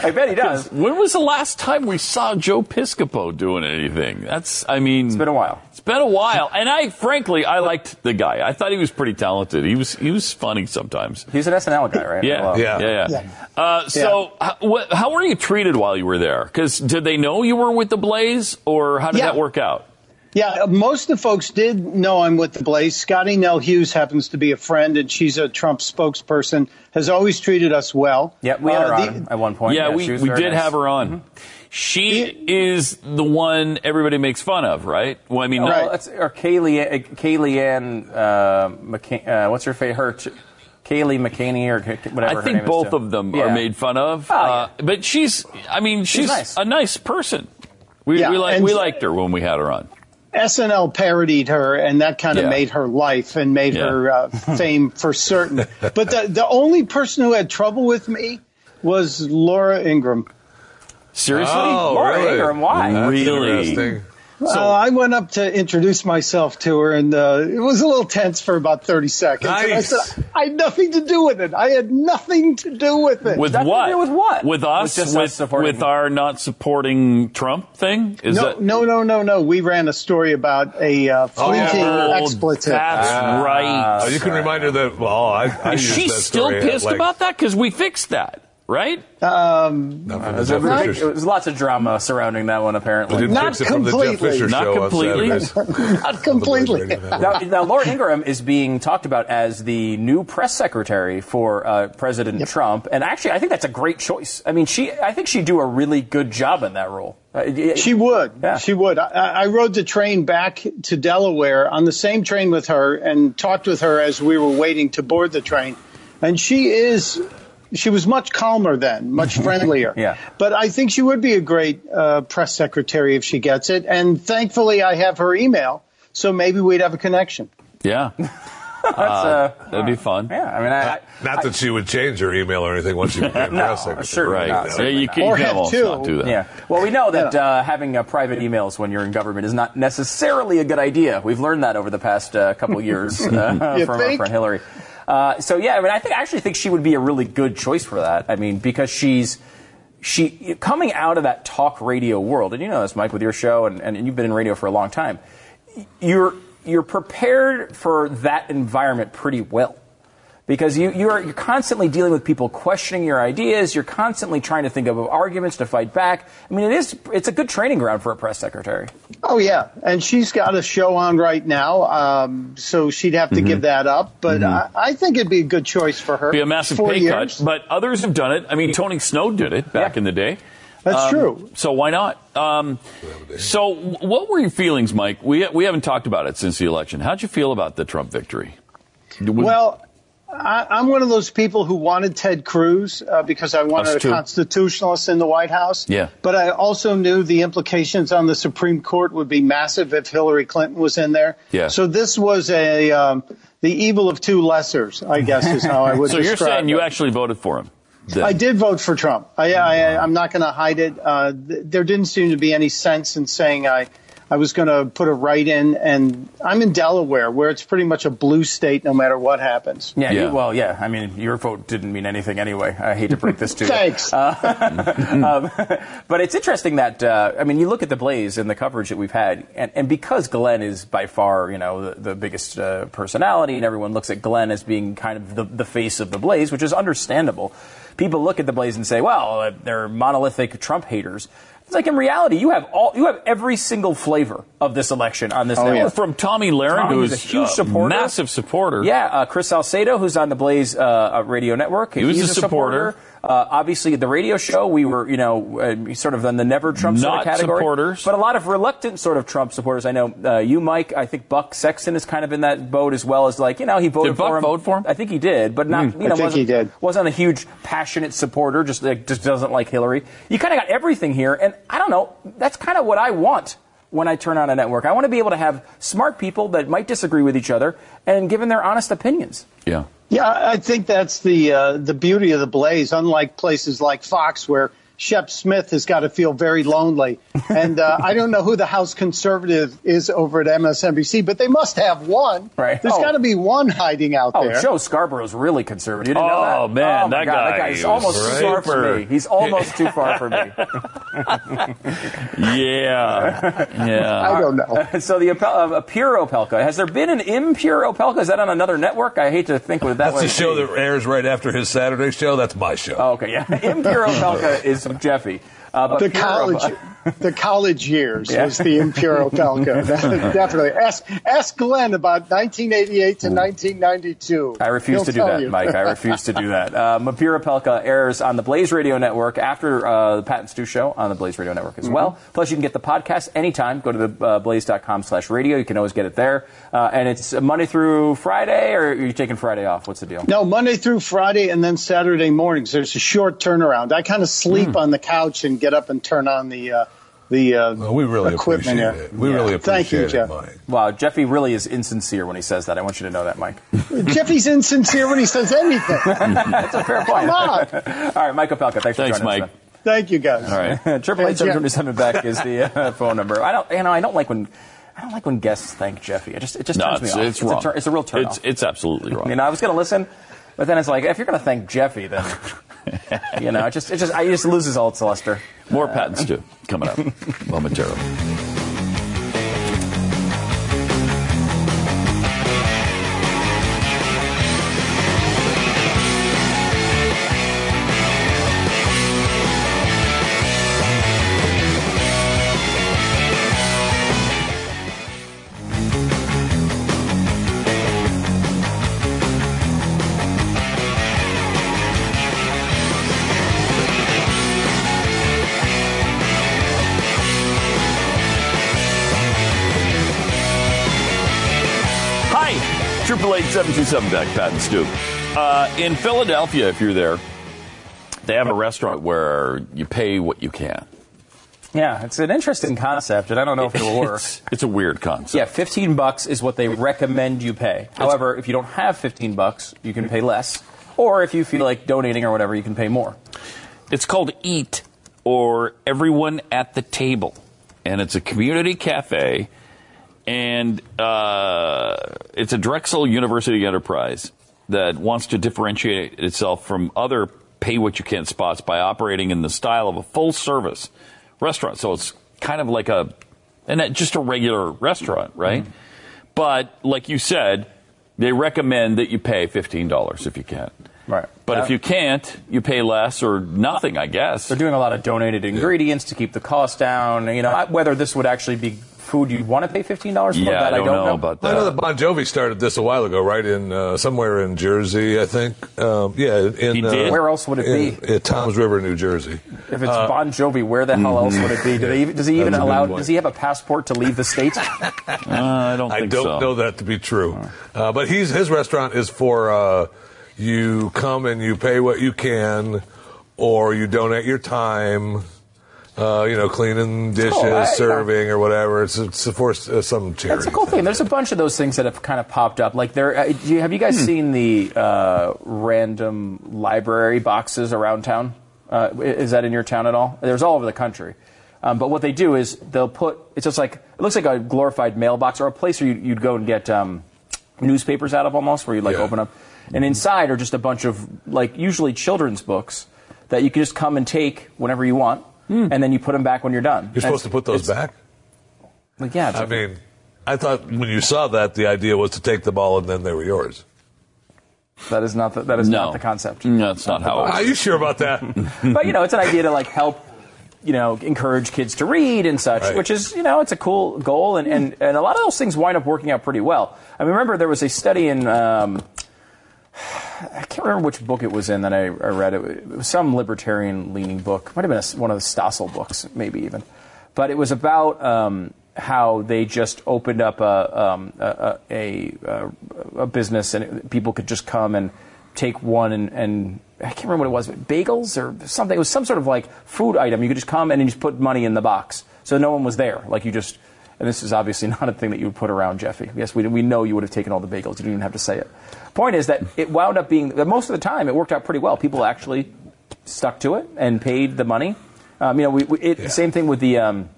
I bet he does. When was the last time we saw Joe Piscopo doing anything? That's, I mean, It's been a while. It's been a while, and I, frankly, I liked the guy. I thought he was pretty talented. He was, he was funny sometimes. He's an SNL guy, right? Yeah, Well, yeah, yeah. Yeah. Uh, so, How, what, how were you treated while you were there? Because did they know you were with the Blaze, or how did Yeah. that work out? Yeah, most of the folks did know I'm with the Blaze. Scottie Nell Hughes happens to be a friend, and she's a Trump spokesperson. Has always treated us well. Yeah, we had her Uh, on the- at one point. yeah, she we, we did nice. have her on. She is the one everybody makes fun of, right? Well, I mean, Well, Right. that's, or Kaylee, uh, Kaylee Ann, uh, McCain, uh, what's her fa Her, ch- Kayleigh McEnany or whatever. I her think name both too. of them Yeah. are made fun of. Oh, uh, but she's, I mean, she's, nice. a nice person. We, Yeah, we, like, and- we liked her when we had her on. SNL parodied her, and that kind of Yeah. made her life and made Yeah. her uh, fame for certain. But the, the only person who had trouble with me was Laura Ingraham. Seriously? Oh, Laura really? Ingraham, why? That's Really? Interesting. uh, I went up to introduce myself to her, and uh, it was a little tense for about 30 seconds. And I said, I had nothing to do with it. I had nothing to do with it. With Nothing what? with what? With us? With with, us with our not supporting Trump thing? Is no, that no, no, no, no. We ran a story about a uh, Oh, yeah. fleeting Oh, expletive. That's right. Oh, you can remind her that, well, I, I Is used she that still story at, pissed like, about that? Because we fixed that, right? Um, Not from the There's, Jeff a Fisher big- there's lots of drama surrounding that one, We apparently. didn't Not fix it from the Jeff completely. Fisher Not show completely. on Saturdays. not completely. Now, now, Laura Ingraham is being talked about as the new press secretary for uh, President Trump, and actually, I think that's a great choice. I mean, she, I think she'd do a really good job in that role. Uh, y- She would. Yeah. She would. I, I rode the train back to Delaware on the same train with her and talked with her as we were waiting to board the train. And she is, she was much calmer then, much friendlier. Yeah. But I think she would be a great uh, press secretary if she gets it. And thankfully, I have her email, so maybe we'd have a connection. Yeah. That's, uh, That'd be fun. yeah, I mean, I, I, Not that she would change her email or anything once she became No, press secretary. certainly Right. not, Yeah, you can, you Or can have almost two. not do that. Yeah. Well, we know that uh, having uh, private emails when you're in government is not necessarily a good idea. We've learned that over the past uh, couple years uh, from our think? friend Hillary. Uh, so yeah, I mean, I think I actually think she would be a really good choice for that. I mean, because she's she coming out of that talk radio world, and you know this, Mike, with your show, and, and you've been in radio for a long time. You're you're prepared for that environment pretty well. Because you, you're, you're constantly dealing with people questioning your ideas. You're constantly trying to think of arguments to fight back. I mean, it is, it's a good training ground for a press secretary. Oh yeah, and she's got a show on right now, um, so she'd have to Mm-hmm. give that up. But I, I think it'd be a good choice for her. Be a massive Four pay years. cut, but others have done it. I mean, Tony Snow did it back in the day. That's Um, true. So why not? Um, so, what were your feelings, Mike? We we haven't talked about it since the election. How'd you feel about the Trump victory? Well, I, I'm one of those people who wanted Ted Cruz uh, because I wanted Us a too. constitutionalist in the White House. Yeah. But I also knew the implications on the Supreme Court would be massive if Hillary Clinton was in there. Yeah. So this was a um, the evil of two lessers, I guess, is how I would so you're saying you actually voted for him? then? I did vote for Trump. I, I, I'm not going to hide it. Uh, th- there didn't seem to be any sense in saying I, I was going to put a right in. And I'm in Delaware, where it's pretty much a blue state no matter what happens. Yeah, You, well, yeah. I mean, your vote didn't mean anything anyway. I hate to break this to you. Thanks. Uh, um, but it's interesting that uh, I mean, you look at the Blaze and the coverage that we've had, and, and because Glenn is by far, you know, the, the biggest uh, personality, and everyone looks at Glenn as being kind of the, the face of the Blaze, which is understandable. People look at the Blaze and say, "Well, uh, they're monolithic Trump haters." It's like in reality, you have all you have every single flavor of this election on this Oh, network. yeah. From Tomi Lahren, Tomi's who's a huge a supporter, massive supporter. Yeah, uh, Chris Salcedo, who's on the Blaze uh, uh, radio network, He was he's a supporter. Uh, obviously, the radio show, we were, you know, uh, sort of in the never Trump sort of category. supporters. But a lot of reluctant sort of Trump supporters. I know uh, you, Mike. I think Buck Sexton is kind of in that boat as well as like, you know, he voted Did Buck for him. vote for him? I think he did, but not, Hmm. you I know, think wasn't, he did. wasn't a huge passionate supporter. Just like, just doesn't like Hillary. You kind of got everything here, and I don't know. That's kind of what I want when I turn on a network. I want to be able to have smart people that might disagree with each other and giving their honest opinions. Yeah. Yeah, I think that's the uh, the beauty of the Blaze. Unlike places like Fox, where Shep Smith has got to feel very lonely, and uh, I don't know who the House conservative is over at MSNBC, but they must have one. Right. There's Oh. got to be one hiding out Oh, there. Oh, Joe Scarborough's really conservative. You didn't know that? Oh, man, oh, my that God, guy that guy's is almost too far for me. He's almost too far for me. Yeah. Yeah. I don't know. so the Opel- uh, pure Opelka. Has there been an impure Opelka? Is that on another network? I hate to think what that That's would the show be. that airs right after his Saturday show. That's my show. Oh, okay, yeah. impure Opelka is Jeffy. Uh, the college, the college years Yeah. was the Imperial Pelka. Definitely. Ask, ask Glenn about 1988 to 1992. I refuse He'll to do that, you. Mike. I refuse to do that. Uh, Mapira Pelka airs on the Blaze Radio Network after uh, the Pat and Stu show on the Blaze Radio Network as well. Plus, you can get the podcast anytime. Go to the uh, blaze.com slash radio. You can always get it there. Uh, and it's Monday through Friday, or are you taking Friday off? What's the deal? No, Monday through Friday and then Saturday mornings. There's a short turnaround. I kind of sleep Hmm. on the couch and get up and turn on the uh, the uh, we really equipment appreciate here. it. We really appreciate Thank you, appreciate it, Jeff. Mike. Wow, Jeffy really is insincere when he says that. I want you to know that, Mike. Jeffy's insincere when he says anything. That's a fair point. Come on. All right, Michael Opelka, thanks for Thanks, joining Mike. us. Thank you, guys. All right, triple eight seven twenty seven back is the uh, phone number. I don't, you know, I don't like when. I don't like when guests thank Jeffy. It just it just No, turns me it's, off. it's a wrong. tur- it's a real turn It's, it's absolutely wrong. You know, I was going to listen, but then it's like if you're going to thank Jeffy, then you know, it just it just it just loses all its luster. More Pat and Stu coming up momentarily. Eight seven two seven back, Pat and Stu. Uh, in Philadelphia, if you're there, they have a restaurant where you pay what you can. Yeah, it's an interesting concept, and I don't know if it'll work. It's, it's a weird concept. Yeah, 15 bucks is what they recommend you pay. However, if you don't have 15 bucks, you can pay less. Or if you feel like donating or whatever, you can pay more. It's called Eat or Everyone at the Table. And it's a community cafe. And uh, it's a Drexel University enterprise that wants to differentiate itself from other pay what you can spots by operating in the style of a full service restaurant. So it's kind of like a, and just a regular restaurant, right? But like you said, they recommend that you pay fifteen dollars if you can. Right. But Yeah. if you can't, you pay less or nothing, I guess. They're doing a lot of donated ingredients to keep the cost down. You know, whether this would actually be food you'd want to pay fifteen dollars for, that I don't know. about that I know that Bon Jovi started this a while ago, right? In uh, somewhere in Jersey, I think. Um, yeah, in He did? Uh, Where else would it in- be? At Toms River, New Jersey. If it's Uh, Bon Jovi, where the hell else would it be? Do they, does he even That's a good allow? Does he have a passport to leave the states? I don't. I don't so. know that to be true. Uh, but he's his restaurant is for uh, you come and you pay what you can, or you donate your time. Uh, you know, cleaning dishes, Cool. I- serving, or whatever. It's, it's for uh, some charity. That's a cool thing. There's a bunch of those things that have kind of popped up. Like there, uh, do you, have you guys seen the uh, random library boxes around town? Uh, is that in your town at all? There's all over the country. Um, but what they do is they'll put. It's just like it looks like a glorified mailbox or a place where you, you'd go and get um, newspapers out of almost, where you like open up, and inside are just a bunch of like usually children's books that you can just come and take whenever you want, and then you put them back when you're done. You're supposed to put those back. Like yeah, it's I mean, I thought when you saw that, the idea was to take the ball and then they were yours. That is not the, that is No. not the concept. No, that's not how it Are you sure about that? but you know, it's an idea to like help, you know, encourage kids to read and such, Right. which is you know, it's a cool goal, and, and and a lot of those things wind up working out pretty well. I mean, remember there was a study in. Um, I can't remember which book it was in that I, I read. It, was some libertarian-leaning book. Might have been a, one of the Stossel books, maybe even. But it was about um, how they just opened up a, um, a, a, a, business and it- people could just come and take one and, and I can't remember what it was, but bagels or something. It was some sort of like food item. You could just come and just put money in the box, so no one was there. Like you just. And this is obviously not a thing that you would put around Jeffy. Yes, we, we know you would have taken all the bagels. You didn't even have to say it. Point is that it wound up being that most of the time it worked out pretty well. People actually stuck to it and paid the money. Um, you know, we, we, it, same thing with the um,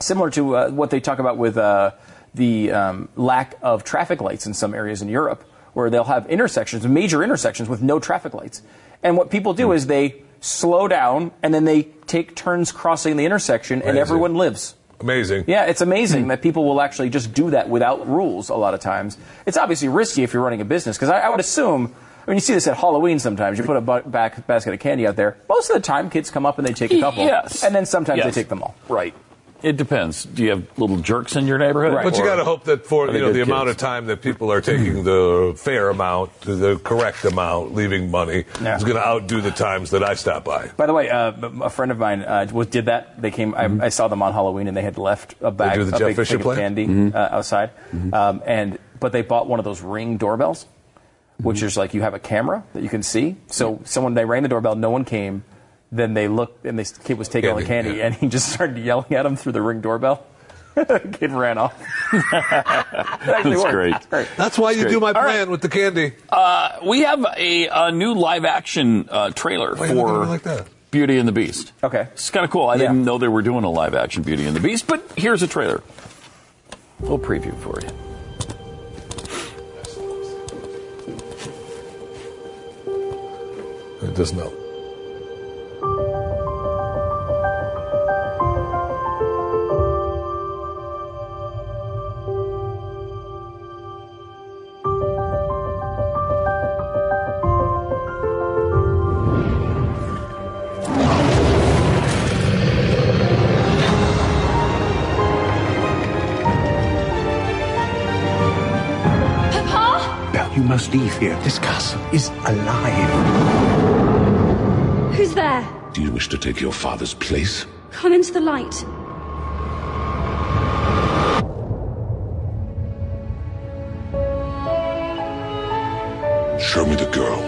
similar to uh, what they talk about with uh, the um, lack of traffic lights in some areas in Europe, where they'll have intersections, major intersections with no traffic lights. And what people do is they slow down and then they take turns crossing the intersection, and everyone lives. Amazing. Yeah, it's amazing hmm. that people will actually just do that without rules a lot of times. It's obviously risky if you're running a business because I, I would assume. I mean, you see this at Halloween sometimes. You put a bu- back basket of candy out there. Most of the time, kids come up and they take a couple. Yes. And then sometimes Yes. they take them all. Right. It depends. Do you have little jerks in your neighborhood? But you got to hope that for you know good the amount of time that people are taking the fair amount, the correct amount, leaving money Yeah. is going to outdo the times that I stop by. By the way, uh, a friend of mine uh, was, did that. They came. I, I saw them on Halloween, and they had left a bag, the a Jeff big Fisher thing of play? candy uh, outside. Um, and but they bought one of those ring doorbells, which is like you have a camera that you can see. So someone they rang the doorbell, no one came. Then they looked, and the kid was taking all the Candy, candy, and he just started yelling at him through the ring doorbell. kid ran off. That's great. That's why you Great. do my All plan with the candy. Uh, we have a, a new live action uh, trailer Why you looking at for like that? Beauty and the Beast. Okay. It's kind of cool. I Yeah. didn't know they were doing a live action Beauty and the Beast, but here's a trailer. A little preview for you. It does not. Must leave here. This castle is alive. Who's there? Do you wish to take your father's place? Come into the light. Show me the girl.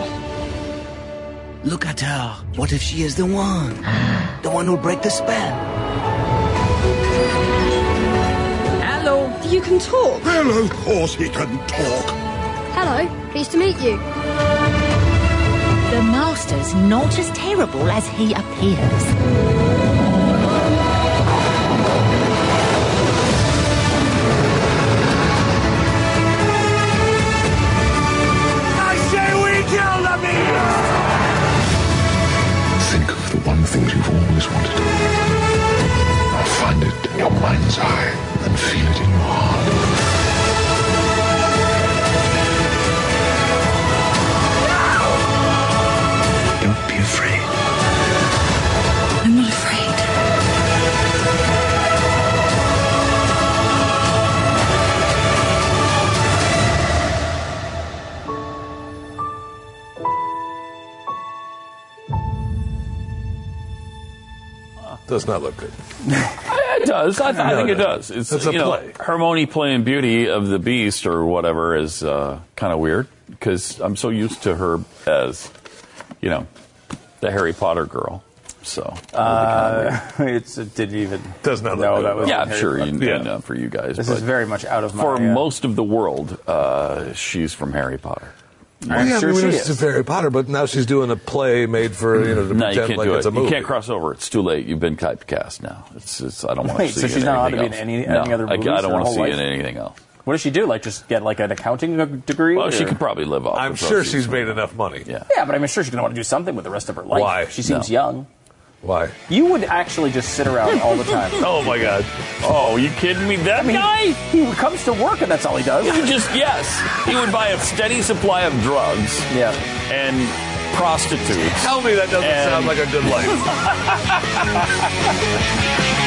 Look at her. What if she is the one? The one who'll break the spell? Hello. You can talk. Well, of course he can talk. Hello. Pleased to meet you. The master's not as terrible as he appears. I say we kill the beast! Think of the one thing you've always wanted. Find it in your mind's eye and feel it in your heart. Does not look good. It does. I, I No, think it no. does. It's, It's a you know, play. Hermione playing Beauty of the Beast or whatever is uh, kind of weird because I'm so used to her as, you know, the Harry Potter girl. So Uh, it's, it didn't even. Does not No, that was yeah, I'm sure you, Potter. you know for you guys. This but is very much out of my. for uh, most of the world, uh, she's from Harry Potter. Well, yeah, sure I mean, she we know is. she's Harry Potter, but now she's doing a play made for you know to No, you pretend can't like do it's it. a movie. You can't cross over. It's too late. You've been typecast now. It's, it's I don't want Wait, to see so you she's in not allowed to be anything in else. any- any No, other I, movies I her don't want to whole see you life? in anything else. What does she do? Like just get like an accounting degree? Well, she or- could probably live off. I'm sure she's made enough money. Yeah. Yeah, but I'm sure she's gonna want to do something with the rest of her life. Why? She seems No. young. Why? You would actually just sit around all the time. Oh my God! Oh, you kidding me? That I mean, guy? he comes to work and that's all he does. He would just yes. He would buy a steady supply of drugs Yeah. and prostitutes. Tell me that doesn't And- sound like a good life.